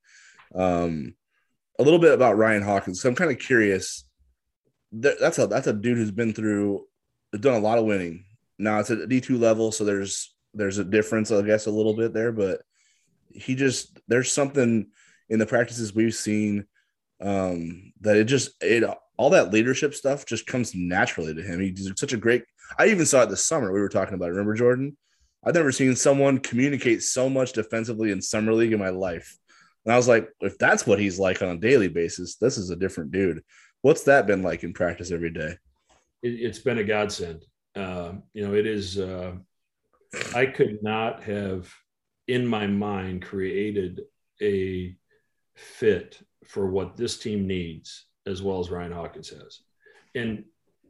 um, a little bit about Ryan Hawkins. So I'm kind of curious. That's a that's a dude who's been through, done a lot of winning. Now it's at a D2 level, so there's there's a difference, I guess, a little bit there. But he just there's something in the practices we've seen um, that it just it all that leadership stuff just comes naturally to him. He's such a great. I even saw it this summer. We were talking about. It. Remember Jordan? I've never seen someone communicate so much defensively in summer league in my life. And I was like, if that's what he's like on a daily basis, this is a different dude. What's that been like in practice every day? It, has been a godsend. Uh, you know, it is. Uh, I could not have, in my mind, created a fit for what this team needs as well as Ryan Hawkins has. And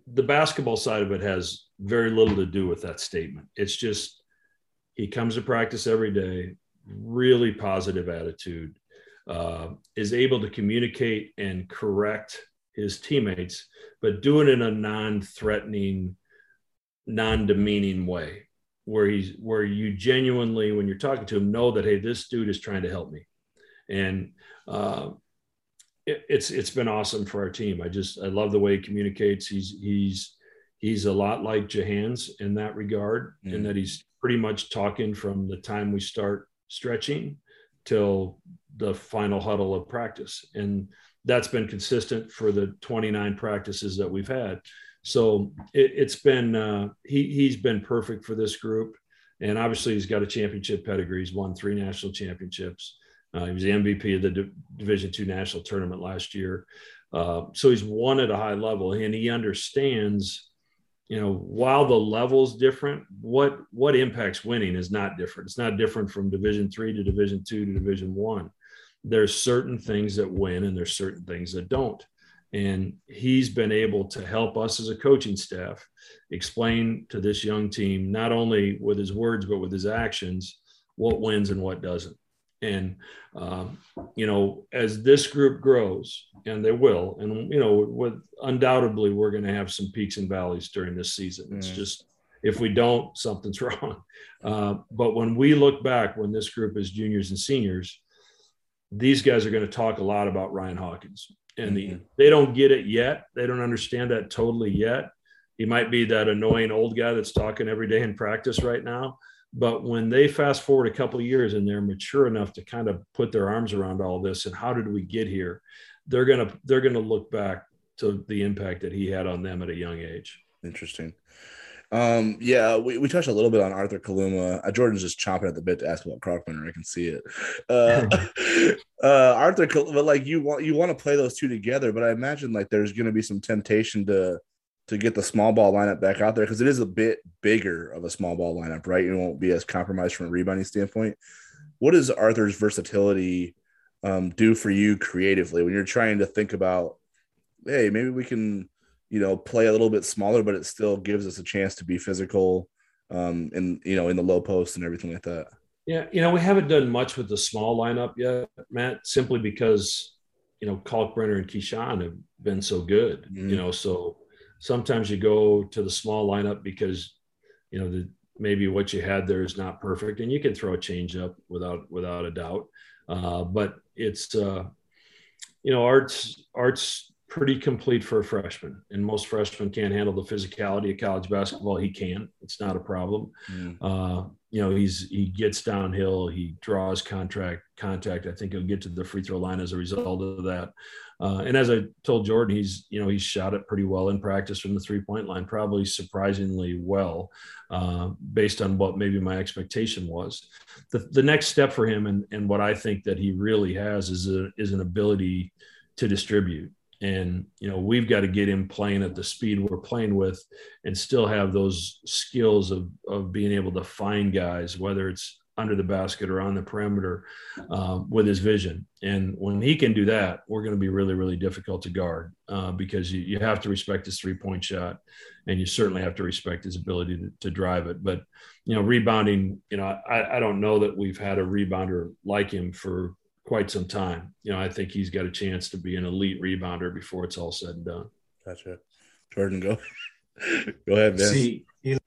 the basketball side of it has very little to do with that statement. It's just he comes to practice every day, really positive attitude, uh, is able to communicate and correct his teammates, but do it in a non-threatening, non-demeaning way, where he's where you genuinely, when you're talking to him, know that hey, this dude is trying to help me, and uh, it, it's it's been awesome for our team. I just I love the way he communicates. He's he's he's a lot like Jahans in that regard, mm. in that he's pretty much talking from the time we start stretching till the final huddle of practice, and that's been consistent for the 29 practices that we've had. So it, has been uh, he he's been perfect for this group, and obviously he's got a championship pedigree. He's won three national championships. Uh, he was the MVP of the D- Division two national tournament last year. Uh, so he's won at a high level, and he understands, you know, while the level's different, what what impacts winning is not different. It's not different from Division three to Division two to Division one. There's certain things that win, and there's certain things that don't. And he's been able to help us as a coaching staff explain to this young team, not only with his words, but with his actions, what wins and what doesn't. And, um, you know, as this group grows, and they will, and, you know, with undoubtedly, we're going to have some peaks and valleys during this season. It's mm. just, if we don't, something's wrong. Uh, but when we look back, when this group is juniors and seniors, these guys are going to talk a lot about Ryan Hawkins. And mm-hmm. the, they don't get it yet. They don't understand that totally yet. He might be that annoying old guy that's talking every day in practice right now but when they fast forward a couple years and they're mature enough to kind of put their arms around all this and how did we get here, they're gonna they're gonna look back to the impact that he had on them at a young age. Interesting. Um, yeah, we, we touched a little bit on Arthur Kaluma. Uh, Jordan's just chomping at the bit to ask about Kalkbrenner. I can see it. Uh, uh, Arthur, but like you want you want to play those two together, but I imagine like there's going to be some temptation to to get the small ball lineup back out there because it is a bit bigger of a small ball lineup, right? You won't be as compromised from a rebounding standpoint. What does Arthur's versatility um, do for you creatively when you're trying to think about, hey, maybe we can you know, play a little bit smaller, but it still gives us a chance to be physical um, in, you know, in the low post and everything like that. Yeah. You know, we haven't done much with the small lineup yet, Matt, simply because, you know, Kalkbrenner and Keyshawn have been so good, mm-hmm. you know, so sometimes you go to the small lineup because, you know, the, maybe what you had there is not perfect and you can throw a change up without, without a doubt. Uh, but it's, uh, you know, arts, arts pretty complete for a freshman. And most freshmen can't handle the physicality of college basketball. He can. It's not a problem. Mm. Uh, you know, he's he gets downhill. He draws contract contact. I think he'll get to the free throw line as a result of that. Uh, and as I told Jordan, he's you know he's shot it pretty well in practice from the three point line, probably surprisingly well, uh, based on what maybe my expectation was. The, the next step for him, and, and what I think that he really has, is a, is an ability to distribute and you know we've got to get him playing at the speed we're playing with and still have those skills of of being able to find guys whether it's under the basket or on the perimeter um, with his vision and when he can do that we're going to be really really difficult to guard uh, because you, you have to respect his three point shot and you certainly have to respect his ability to, to drive it but you know rebounding you know I, I don't know that we've had a rebounder like him for quite some time. You know, I think he's got a chance to be an elite rebounder before it's all said and done. Gotcha. Jordan, go. go ahead, man. See, you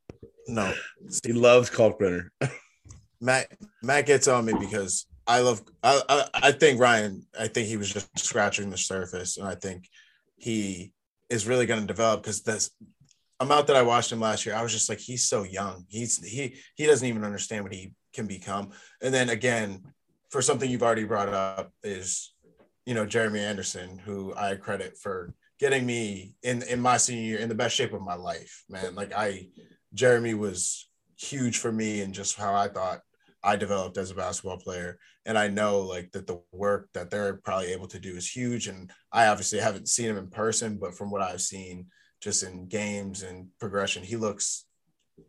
no, he loves Kalkbrenner. Matt Matt gets on me because I love. I, I I think Ryan. I think he was just scratching the surface, and I think he is really going to develop because this amount that I watched him last year, I was just like, he's so young. He's he he doesn't even understand what he can become. And then again, for something you've already brought up is, you know, Jeremy Anderson, who I credit for getting me in in my senior year in the best shape of my life, man. Like I, Jeremy was huge for me and just how I thought I developed as a basketball player. And I know like that the work that they're probably able to do is huge. And I obviously haven't seen him in person, but from what I've seen just in games and progression, he looks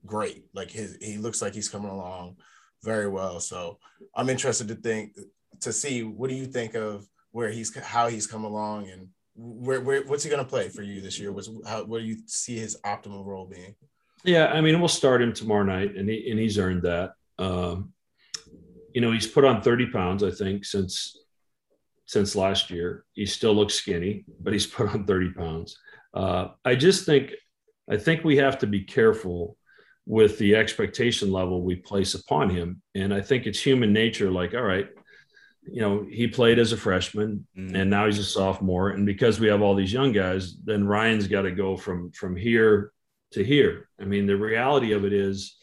great. Like his he looks like he's coming along very well. So I'm interested to think to see what do you think of where he's how he's come along and where, where what's he going to play for you this year? What's how what do you see his optimal role being? Yeah, I mean, we'll start him tomorrow night, and he and he's earned that. Um, you know, he's put on 30 pounds, I think, since since last year. He still looks skinny, but he's put on 30 pounds. Uh, I just think I think we have to be careful with the expectation level we place upon him. And I think it's human nature like, all right, you know, he played as a freshman mm. and now he's a sophomore. And because we have all these young guys, then Ryan's got to go from from here to here. I mean, the reality of it is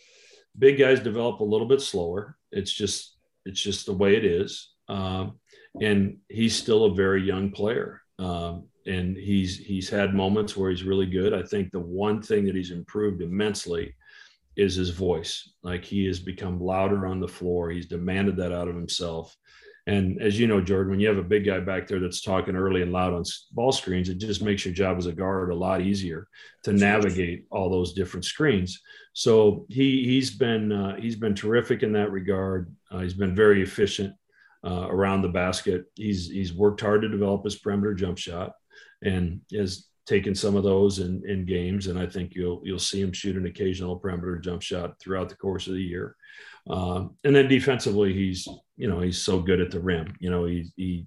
big guys develop a little bit slower. It's just it's just the way it is. Um, and he's still a very young player. Um, and he's he's had moments where he's really good. I think the one thing that he's improved immensely is his voice. Like he has become louder on the floor. He's demanded that out of himself. And as you know, Jordan, when you have a big guy back there that's talking early and loud on ball screens, it just makes your job as a guard a lot easier to navigate all those different screens. So he he's been uh, he's been terrific in that regard. Uh, he's been very efficient uh, around the basket. He's he's worked hard to develop his perimeter jump shot, and has taken some of those in, in games, and I think you'll you'll see him shoot an occasional perimeter jump shot throughout the course of the year. Um, and then defensively, he's you know he's so good at the rim. You know he he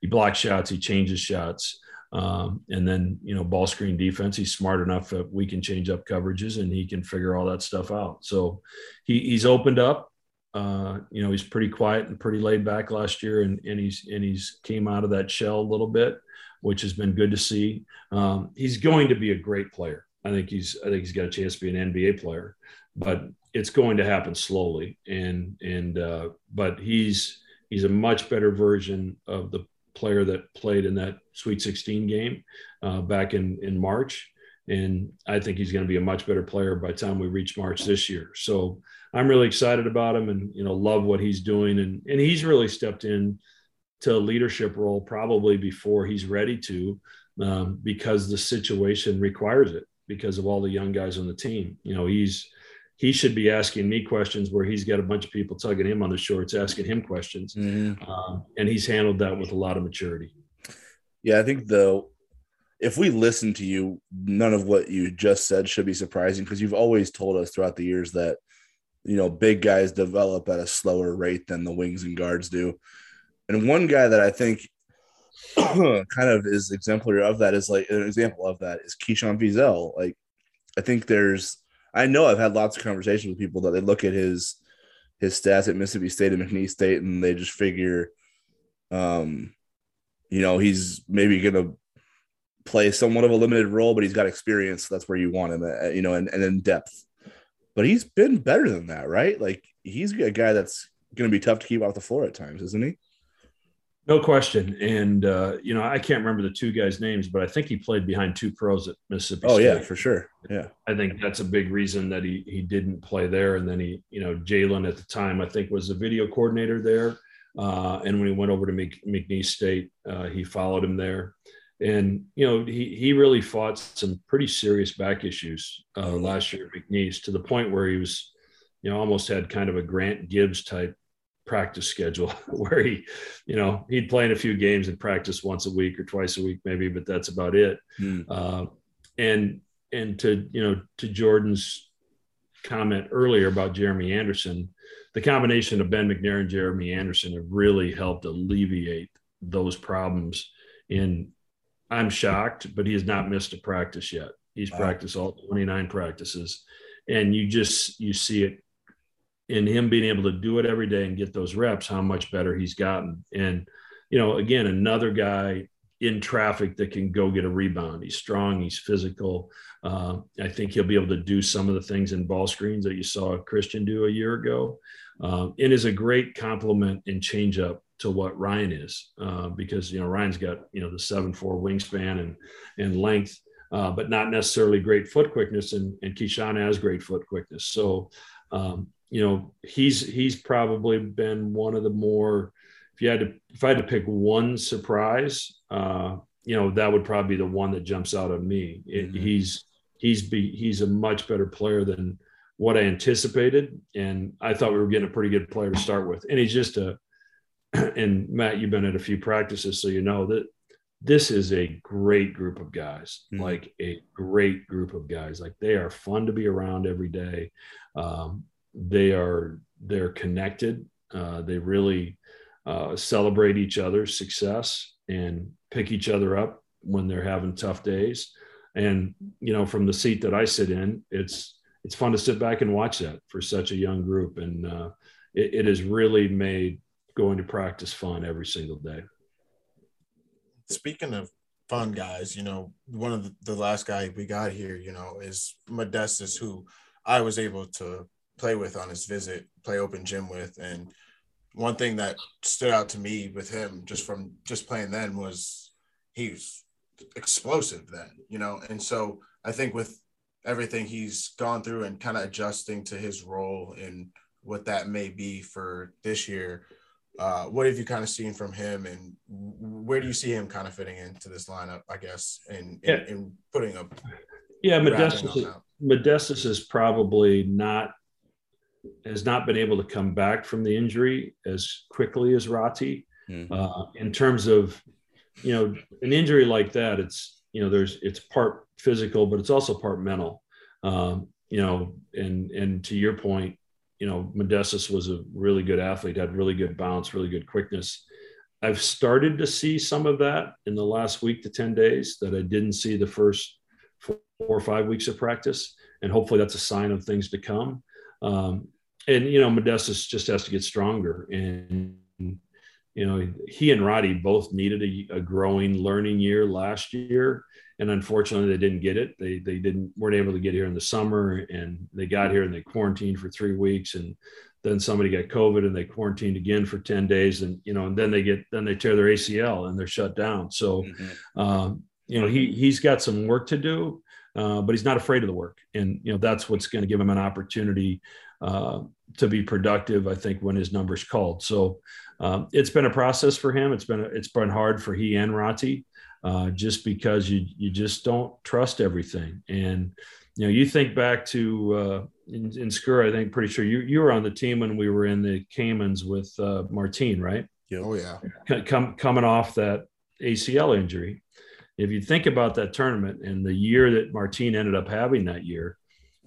he blocks shots, he changes shots, um, and then you know ball screen defense. He's smart enough that we can change up coverages, and he can figure all that stuff out. So he, he's opened up. Uh, you know he's pretty quiet and pretty laid back last year, and and he's and he's came out of that shell a little bit which has been good to see. Um, he's going to be a great player. I think he's I think he's got a chance to be an NBA player, but it's going to happen slowly. And and uh, but he's he's a much better version of the player that played in that Sweet 16 game uh, back in in March. and I think he's going to be a much better player by the time we reach March this year. So I'm really excited about him, and you know, love what he's doing, and and he's really stepped in to a leadership role probably before he's ready to, um, because the situation requires it because of all the young guys on the team. You know, he's he should be asking me questions where he's got a bunch of people tugging him on the shorts, asking him questions, mm-hmm. um, and he's handled that with a lot of maturity. Yeah, I think though, if we listen to you, none of what you just said should be surprising because you've always told us throughout the years that you know big guys develop at a slower rate than the wings and guards do. And one guy that I think kind of is exemplary of that is like an example of that is Keyshawn Feazell. Like, I think there's, I know I've had lots of conversations with people that they look at his his stats at Mississippi State and McNeese State, and they just figure, um, you know, he's maybe gonna play somewhat of a limited role, but he's got experience. So that's where you want him, at, uh, you know, and, and in depth. But he's been better than that, right? Like he's a guy that's going to be tough to keep off the floor at times, isn't he? No question. And, uh, you know, I can't remember the two guys' names, but I think he played behind two pros at Mississippi oh, State. yeah, for sure. Yeah. I think that's a big reason that he, he didn't play there. And then he, you know, Jalen at the time, I think was the video coordinator there. Uh, and when he went over to McNeese State, uh, he followed him there. And, you know, he, he really fought some pretty serious back issues uh, last year at McNeese to the point where he was, you know, almost had kind of a Grant Gibbs type practice schedule where he, you know, he'd play in a few games and practice once a week or twice a week, maybe, but that's about it. Mm. Uh, and and to you know to Jordan's comment earlier about Jeremy Anderson, the combination of Ben McNair and Jeremy Anderson have really helped alleviate those problems. And I'm shocked, but he has not missed a practice yet. He's wow. practiced all 29 practices, and you just you see it in him being able to do it every day and get those reps, how much better he's gotten. And, you know, again, another guy in traffic that can go get a rebound. He's strong, he's physical. Uh, I think he'll be able to do some of the things in ball screens that you saw Christian do a year ago. Um, and is a great complement and change up to what Ryan is, uh, because you know Ryan's got you know the seven four wingspan and and length, uh, but not necessarily great foot quickness. And and Keyshawn has great foot quickness. So um, you know, he's he's probably been one of the more. If you had to, if I had to pick one surprise, uh, you know, that would probably be the one that jumps out at me. It, mm-hmm. He's he's be, he's a much better player than what I anticipated, and I thought we were getting a pretty good player to start with. And he's just a. And Matt, you've been at a few practices, so you know that this is a great group of guys mm-hmm. like a great group of guys like they are fun to be around every day um, they are they're connected. Uh, they really uh, celebrate each other's success and pick each other up when they're having tough days. And you know, from the seat that I sit in, it's it's fun to sit back and watch that for such a young group, and uh, it, it has really made going to practice fun every single day. Speaking of fun guys, you know, one of the, the last guy we got here, you know, is Modestus, who I was able to play with on his visit, play open gym with. And one thing that stood out to me with him just from just playing then was he was explosive then, you know. And so I think with everything he's gone through and kind of adjusting to his role and what that may be for this year, uh, what have you kind of seen from him and where do you see him kind of fitting into this lineup, I guess, and, yeah. and, putting up? Yeah, Modestus, Modestus is probably not has not been able to come back from the injury as quickly as Rati. Mm-hmm. Uh, in terms of, you know, an injury like that, it's you know, there's it's part physical, but it's also part mental. Um, you know, and and to your point, you know, Modestus was a really good athlete, had really good bounce, really good quickness. I've started to see some of that in the last week to 10 days that I didn't see the first four or five weeks of practice. And hopefully that's a sign of things to come. Um, and you know, Modestus just has to get stronger. And you know, he and Rati both needed a, a, growing learning year last year, and unfortunately, they didn't get it. They they didn't weren't able to get here in the summer, and they got here and they quarantined for three weeks, and then somebody got COVID and they quarantined again for ten days, and you know, and then they get then they tear their ACL and they're shut down. So, mm-hmm. um, you know, he he's got some work to do. Uh, but he's not afraid of the work. And, you know, that's what's going to give him an opportunity uh, to be productive, I think, when his number's called. So um, it's been a process for him. It's been, a, it's been hard for he and Rati uh, just because you, you just don't trust everything. And, you know, you think back to uh, in, in Skur, I think pretty sure you, you were on the team when we were in the Caymans with uh, Martine, right? Yeah. Oh yeah. Come, coming off that ACL injury if you think about that tournament and the year that Martine ended up having that year,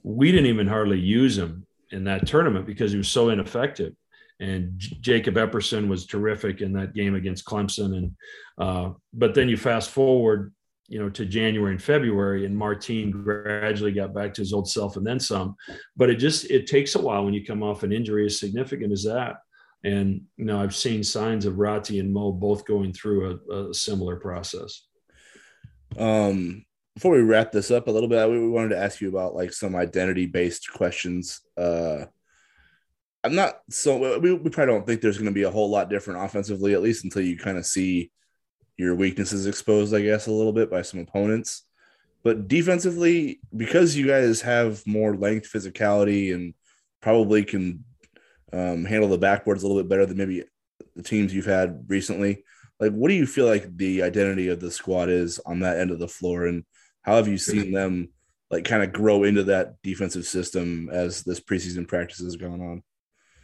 we didn't even hardly use him in that tournament because he was so ineffective. And J- Jacob Epperson was terrific in that game against Clemson. And uh, but then you fast forward, you know, to January and February, and Martine gradually got back to his old self and then some. But it just it takes a while when you come off an injury as significant as that. And you know, I've seen signs of Rati and Mo both going through a, a similar process. Um, before we wrap this up a little bit, we wanted to ask you about like some identity based questions. Uh, I'm not so we, we probably don't think there's going to be a whole lot different offensively, at least until you kind of see your weaknesses exposed, I guess, a little bit by some opponents. But defensively, because you guys have more length, physicality, and probably can um, handle the backboards a little bit better than maybe the teams you've had recently like what do you feel like the identity of the squad is on that end of the floor? And how have you seen them like kind of grow into that defensive system as this preseason practice has gone on?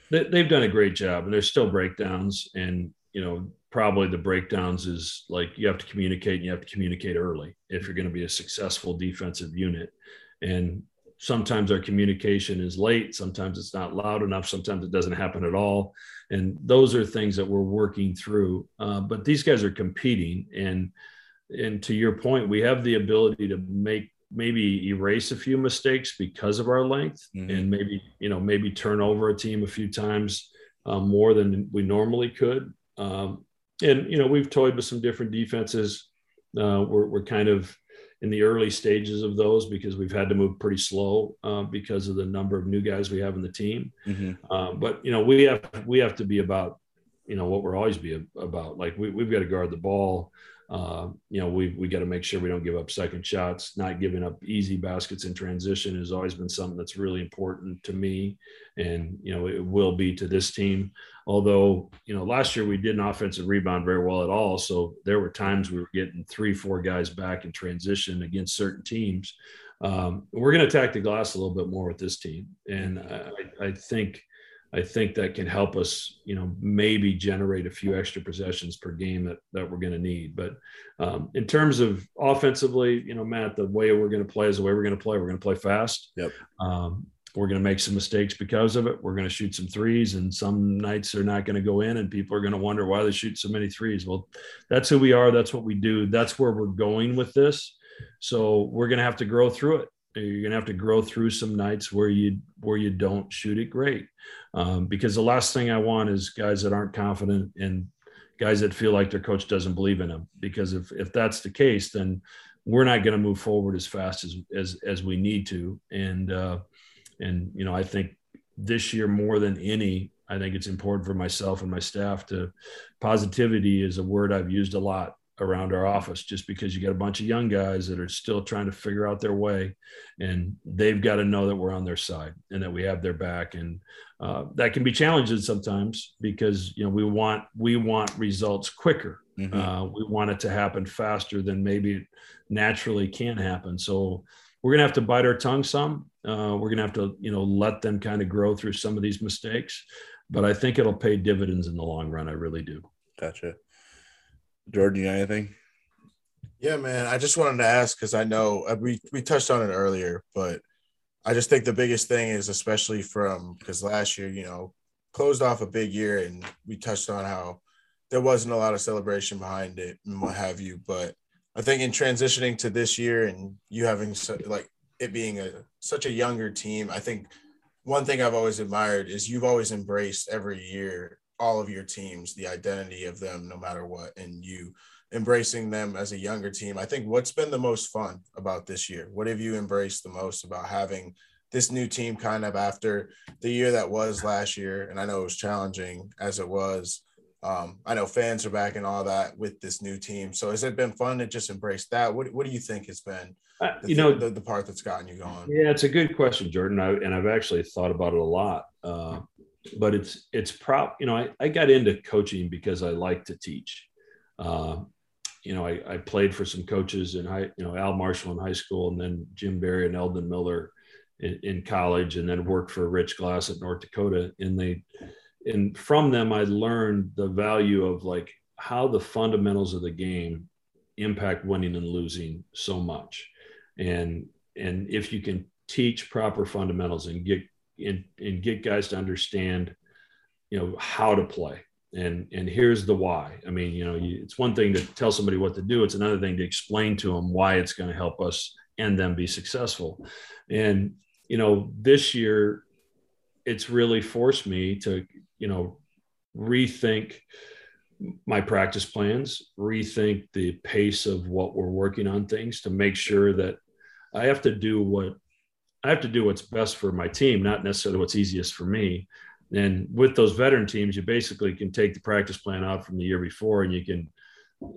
They, have done a great job and there's still breakdowns and you know probably the breakdowns is like you have to communicate and you have to communicate early if you're going to be a successful defensive unit. And sometimes our communication is late sometimes it's not loud enough sometimes it doesn't happen at all and those are things that we're working through. Uh, but these guys are competing. And and to your point we have the ability to make maybe erase a few mistakes because of our length mm-hmm. and maybe you know maybe turn over a team a few times um, more than we normally could. Um, and you know we've toyed with some different defenses. Uh, we're, we're kind of in the early stages of those because we've had to move pretty slow uh, because of the number of new guys we have in the team. Mm-hmm. Uh, but you know, we have we have to be about you know what we're always be about. Like we, we've got to guard the ball. Uh, you know, we we got to make sure we don't give up second shots. Not giving up easy baskets in transition has always been something that's really important to me, and you know, it will be to this team. Although, you know, last year we didn't offensive rebound very well at all, so there were times we were getting three, four guys back in transition against certain teams. Um, we're going to attack the glass a little bit more with this team, and I, I think I think that can help us, you know, maybe generate a few extra possessions per game that that we're going to need. But um, in terms of offensively, you know, Matt, the way we're going to play is the way we're going to play. We're going to play fast. Yep. Um, we're going to make some mistakes because of it. We're going to shoot some threes, and some nights they're not going to go in, and people are going to wonder why they shoot so many threes. Well, that's who we are. That's what we do. That's where we're going with this. So we're going to have to grow through it you're going to have to grow through some nights where you where you don't shoot it great. Um, because the last thing i want is guys that aren't confident and guys that feel like their coach doesn't believe in them. Because if if that's the case then we're not going to move forward as fast as as as we need to. And uh and you know i think this year more than any i think it's important for myself and my staff to positivity is a word i've used a lot around our office just because you got a bunch of young guys that are still trying to figure out their way and they've got to know that we're on their side and that we have their back and uh, that can be challenging sometimes because you know we want we want results quicker. Mm-hmm. uh, we want it to happen faster than maybe it naturally can happen. So we're going to have to bite our tongue some. Uh, we're going to have to you know let them kind of grow through some of these mistakes but i think it'll pay dividends in the long run. I really do. Gotcha Jordan, you got anything? Yeah, man. I just wanted to ask because I know uh, we we touched on it earlier, but I just think the biggest thing is especially from because last year, you know, closed off a big year, and we touched on how there wasn't a lot of celebration behind it and what have you. But I think in transitioning to this year and you having so, like it being a such a younger team, I think one thing I've always admired is you've always embraced every year all of your teams, the identity of them, no matter what, and you embracing them as a younger team. I think what's been the most fun about this year? What have you embraced the most about having this new team kind of after the year that was last year? And I know it was challenging as it was. Um, I know fans are back and all that with this new team. So has it been fun to just embrace that? What What do you think has been, uh, you know, the, the, part that's gotten you going? Yeah, it's a good question, Jordan. I, and I've actually thought about it a lot. Uh, but it's it's prop. You know, I, I got into coaching because I like to teach. Uh, you know, I, I played for some coaches in high, you know, Al Marshall in high school, and then Jim Berry and Eldon Miller in, in college, and then worked for Rich Glas at North Dakota. And they and from them i learned the value of like how the fundamentals of the game impact winning and losing so much and and if you can teach proper fundamentals and get and, and get guys to understand you know how to play. And and here's the why. I mean you know you, it's one thing to tell somebody what to do. It's another thing to explain to them why it's going to help us and them be successful. And you know this year it's really forced me to you know, rethink my practice plans, rethink the pace of what we're working on things to make sure that I have to do what I have to do what's best for my team, not necessarily what's easiest for me. And with those veteran teams, you basically can take the practice plan out from the year before and you can,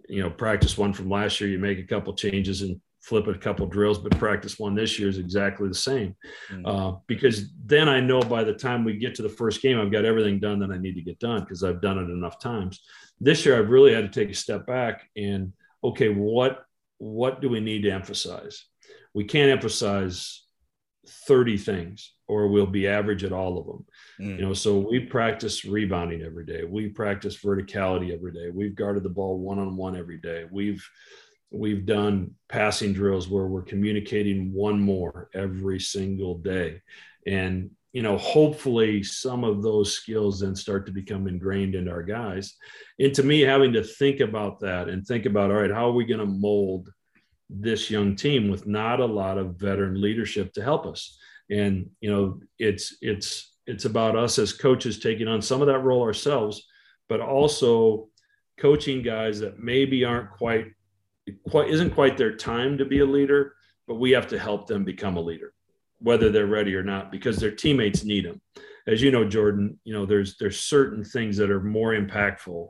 you know, practice one from last year. You make a couple changes and flip a couple drills, but practice one this year is exactly the same. Mm-hmm. Uh, because then I know by the time we get to the first game, I've got everything done that I need to get done because I've done it enough times. This year, I've really had to take a step back and okay, what what do we need to emphasize? We can't emphasize 30 things or we'll be average at all of them. Mm. You know, so we practice rebounding every day. We practice verticality every day. We've guarded the ball one on one every day. We've we've done passing drills where we're communicating one more every single day and you know hopefully some of those skills then start to become ingrained in our guys and to me having to think about that and think about all right how are we going to mold this young team with not a lot of veteran leadership to help us and you know it's it's it's about us as coaches taking on some of that role ourselves but also coaching guys that maybe aren't quite quite isn't quite their time to be a leader, but we have to help them become a leader, whether they're ready or not, because their teammates need them. As you know, Jordan, you know there's there's certain things that are more impactful.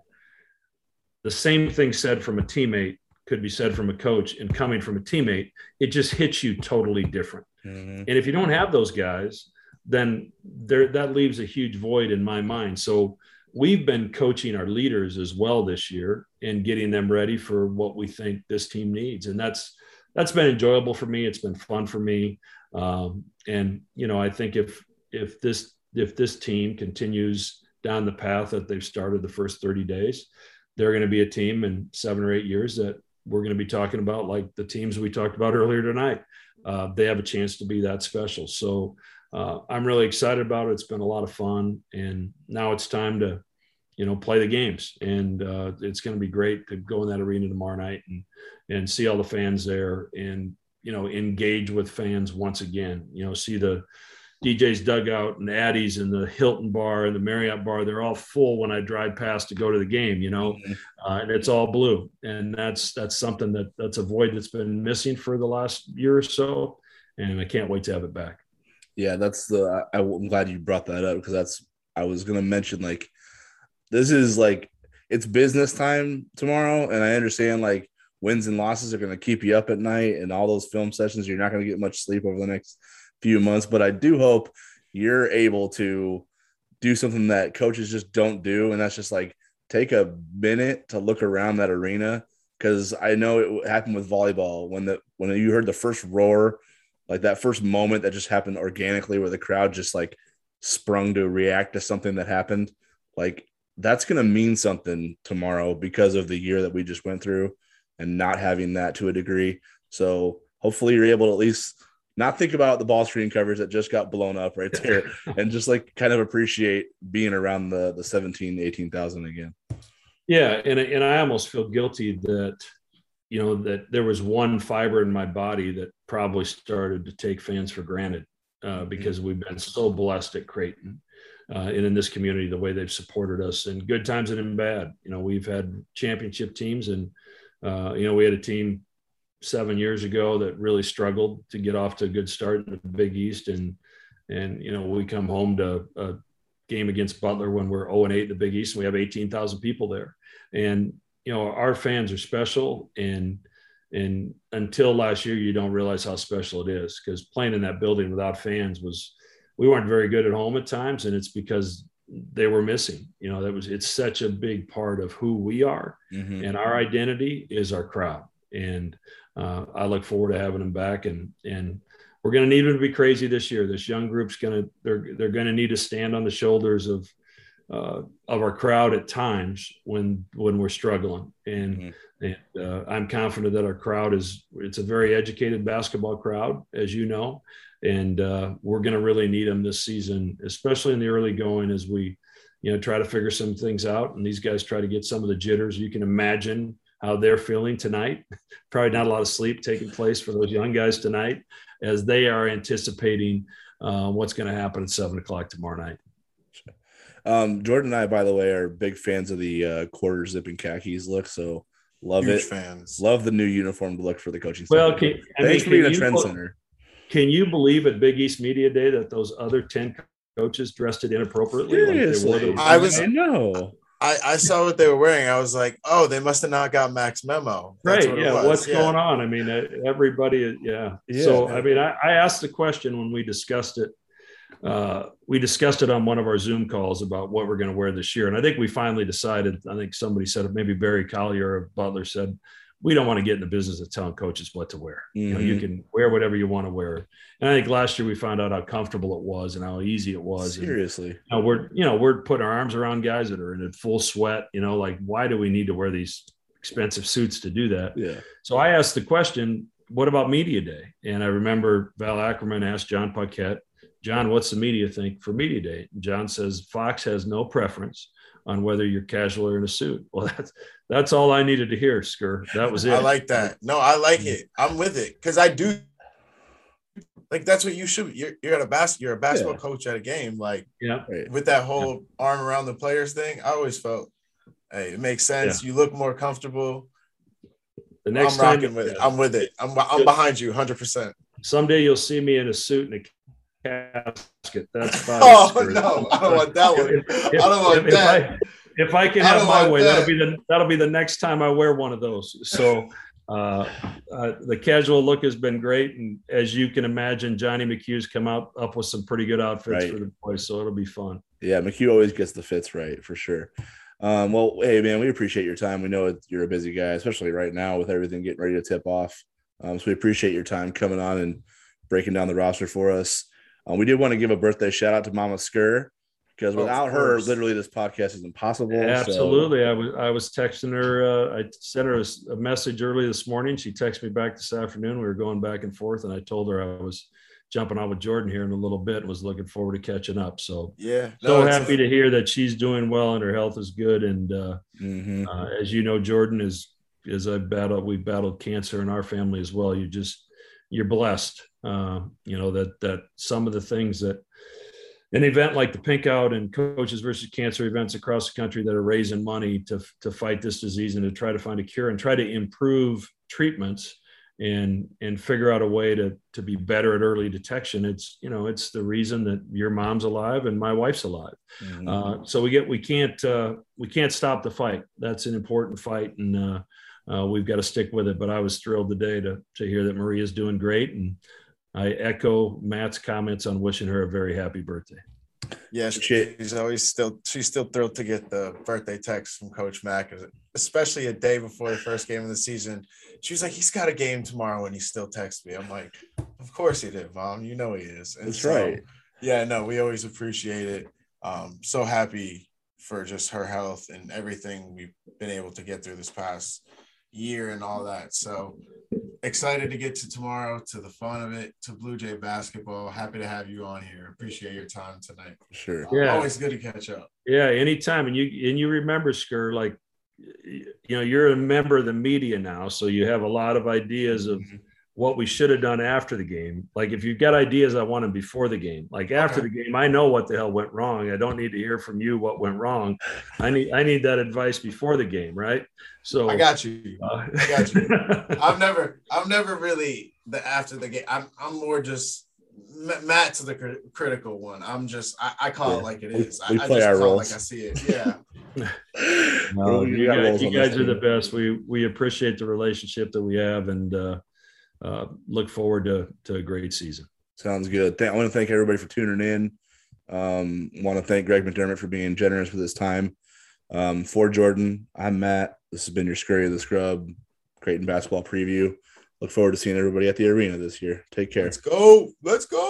The same thing said from a teammate could be said from a coach, and coming from a teammate, it just hits you totally different. Mm-hmm. And if you don't have those guys, then there that leaves a huge void in my mind. So we've been coaching our leaders as well this year and getting them ready for what we think this team needs and that's that's been enjoyable for me it's been fun for me um, and you know i think if if this if this team continues down the path that they've started the first 30 days they're going to be a team in seven or eight years that we're going to be talking about like the teams we talked about earlier tonight uh, they have a chance to be that special so uh, I'm really excited about it. It's been a lot of fun, and now it's time to, you know, play the games. And uh, it's going to be great to go in that arena tomorrow night and and see all the fans there, and you know, engage with fans once again. You know, see the DJ's dugout and Addie's and the Hilton bar and the Marriott bar. They're all full when I drive past to go to the game. You know, mm-hmm. uh, and it's all blue, and that's that's something that that's a void that's been missing for the last year or so, and I can't wait to have it back. Yeah, that's the. I, I'm glad you brought that up because that's. I was gonna mention like, this is like it's business time tomorrow, and I understand like wins and losses are gonna keep you up at night, and all those film sessions you're not gonna get much sleep over the next few months. But I do hope you're able to do something that coaches just don't do, and that's just like take a minute to look around that arena because I know it happened with volleyball when the when you heard the first roar like that first moment that just happened organically where the crowd just like sprung to react to something that happened like that's going to mean something tomorrow because of the year that we just went through and not having that to a degree so hopefully you're able to at least not think about the ball screen covers that just got blown up right there and just like kind of appreciate being around the the 17 18,000 again yeah and and I almost feel guilty that you know that there was one fiber in my body that probably started to take fans for granted uh, mm-hmm. because we've been so blessed at Creighton uh, and in this community the way they've supported us in good times and in bad. You know, we've had championship teams, and uh, you know we had a team seven years ago that really struggled to get off to a good start in the Big East, and and you know we come home to a game against Butler when we're 0 and 8 in the Big East and we have 18,000 people there. And you know, our fans are special. And and until last year you don't realize how special it is because playing in that building without fans was we weren't very good at home at times. And it's because they were missing you know that was it's such a big part of who we are. Mm-hmm. and our identity is our crowd. And uh, i look forward to having them back and and we're going to need them to be crazy this year this young group's going to they're they're going to need to stand on the shoulders of uh, of our crowd at times when when we're struggling and, mm-hmm. and uh, i'm confident that our crowd is it's a very educated basketball crowd as you know and uh, we're going to really need them this season, especially in the early going as we, you know, try to figure some things out. And these guys try to get some of the jitters. You can imagine how they're feeling tonight. Probably not a lot of sleep taking place for those young guys tonight as they are anticipating uh, what's going to happen at seven o'clock tomorrow night. Um, Jordan and I, by the way, are big fans of the uh, quarter zip and khakis look. So love Huge it. Fans love the new uniform look for the coaching. Well, can, thanks mean, for being a trend center. Can you believe at Big East Media Day that those other 10 coaches dressed it inappropriately? Seriously. Like I was, I know. I, I saw what they were wearing. I was like, oh, they must have not got Mack's memo. That's right. What yeah. What's yeah. going on? I mean, uh, everybody, yeah. yeah. So, I mean, I, I asked the question when we discussed it. Uh, we discussed it on one of our Zoom calls about what we're going to wear this year. And I think we finally decided, I think somebody said, it, maybe Barry Collier or Butler said, we don't want to get in the business of telling coaches what to wear. Mm-hmm. You know, you mm-hmm. can wear whatever you want to wear. And I think last year we found out how comfortable it was and how easy it was. Seriously. And, you know, we're you know we're putting our arms around guys that are in full sweat. You know, like why do we need to wear these expensive suits to do that? Yeah. So I asked the question, what about media day? And I remember Val Ackerman asked John Paquette, John, what's the media think for media day? And John says Fox has no preference on whether you're casual or in a suit. Well, that's that's all I needed to hear, Skur. That was it. I like that. No, I like it. I'm with it because I do like that's what you should. You're, you're at a bas- You're a basketball yeah. coach at a game. Like yeah, with that whole yeah. arm around the players thing. I always felt, hey, it makes sense. Yeah. You look more comfortable. The next I'm rocking time, with it. I'm with it. I'm I'm behind you 100. percent Someday you'll see me in a suit and a casket. That's fine. oh no, I don't want that one. If, if, I don't want if, that. If I, if I can have my way, that. that'll be the that'll be the next time I wear one of those. So uh, uh, the casual look has been great, and as you can imagine, Johnny McHugh's come out up with some pretty good outfits right. for the boys, so it'll be fun. Yeah, McHugh always gets the fits right for sure. Um, well, hey man, we appreciate your time. We know you're a busy guy, especially right now with everything getting ready to tip off. Um, so we appreciate your time coming on and breaking down the roster for us. Um, we did want to give a birthday shout out to Mama Skur because without her, literally this podcast is impossible. Absolutely. So. I was I was texting her. Uh, I sent her a, a, message early this morning. She texted me back this afternoon. We were going back and forth, and I told her I was jumping on with Jordan here in a little bit and was looking forward to catching up. So yeah, no, so happy a- to hear that she's doing well and her health is good. And uh, mm-hmm. uh, as you know, Jordan is as I battle, we battled cancer in our family as well. You just you're blessed uh, you know that that some of the things that an event like the pink out and coaches versus cancer events across the country that are raising money to, to fight this disease and to try to find a cure and try to improve treatments and and figure out a way to to be better at early detection it's you know it's the reason that your mom's alive and my wife's alive mm-hmm. uh, so we get we can't uh, we can't stop the fight that's an important fight and uh, uh we've got to stick with it but i was thrilled today to to hear that maria's doing great and I echo Matt's comments on wishing her a very happy birthday. Yeah, she's always still she's still thrilled to get the birthday text from Coach Mack, especially a day before the first game of the season. She was like, "He's got a game tomorrow," and he still texts me. I'm like, "Of course he did, Mom. You know he is." And That's so, right. Yeah, no, we always appreciate it. Um, so happy for just her health and everything we've been able to get through this past year and all that. So excited to get to tomorrow, to the fun of it, to Blue Jay basketball. Happy to have you on here. Appreciate your time tonight. Sure. Yeah. Always good to catch up. Yeah, anytime. And you and you remember, Skur, like you know, you're a member of the media now, so you have a lot of ideas of mm-hmm what we should have done after the game. Like if you've got ideas, I want them before the game. Like after okay. the game, I know what the hell went wrong. I don't need to hear from you what went wrong. I need I need that advice before the game, right? So I got you. Uh, I got you. I've never I've never really the after the game. I'm I'm more just Matt's the cr- critical one. I'm just I, I call yeah. it like it is. We, we I, play I our roles like I see it. Yeah. no, you, guys, you guys are the best. We we appreciate the relationship that we have and uh, uh, look forward to to a great season. Sounds good. I want to thank everybody for tuning in. Um, want to thank Greg McDermott for being generous with his time. Um, for Jordan, I'm Matt. This has been your Scurry and the Scrub Creighton basketball preview. Look forward to seeing everybody at the arena this year. Take care. Let's go. Let's go.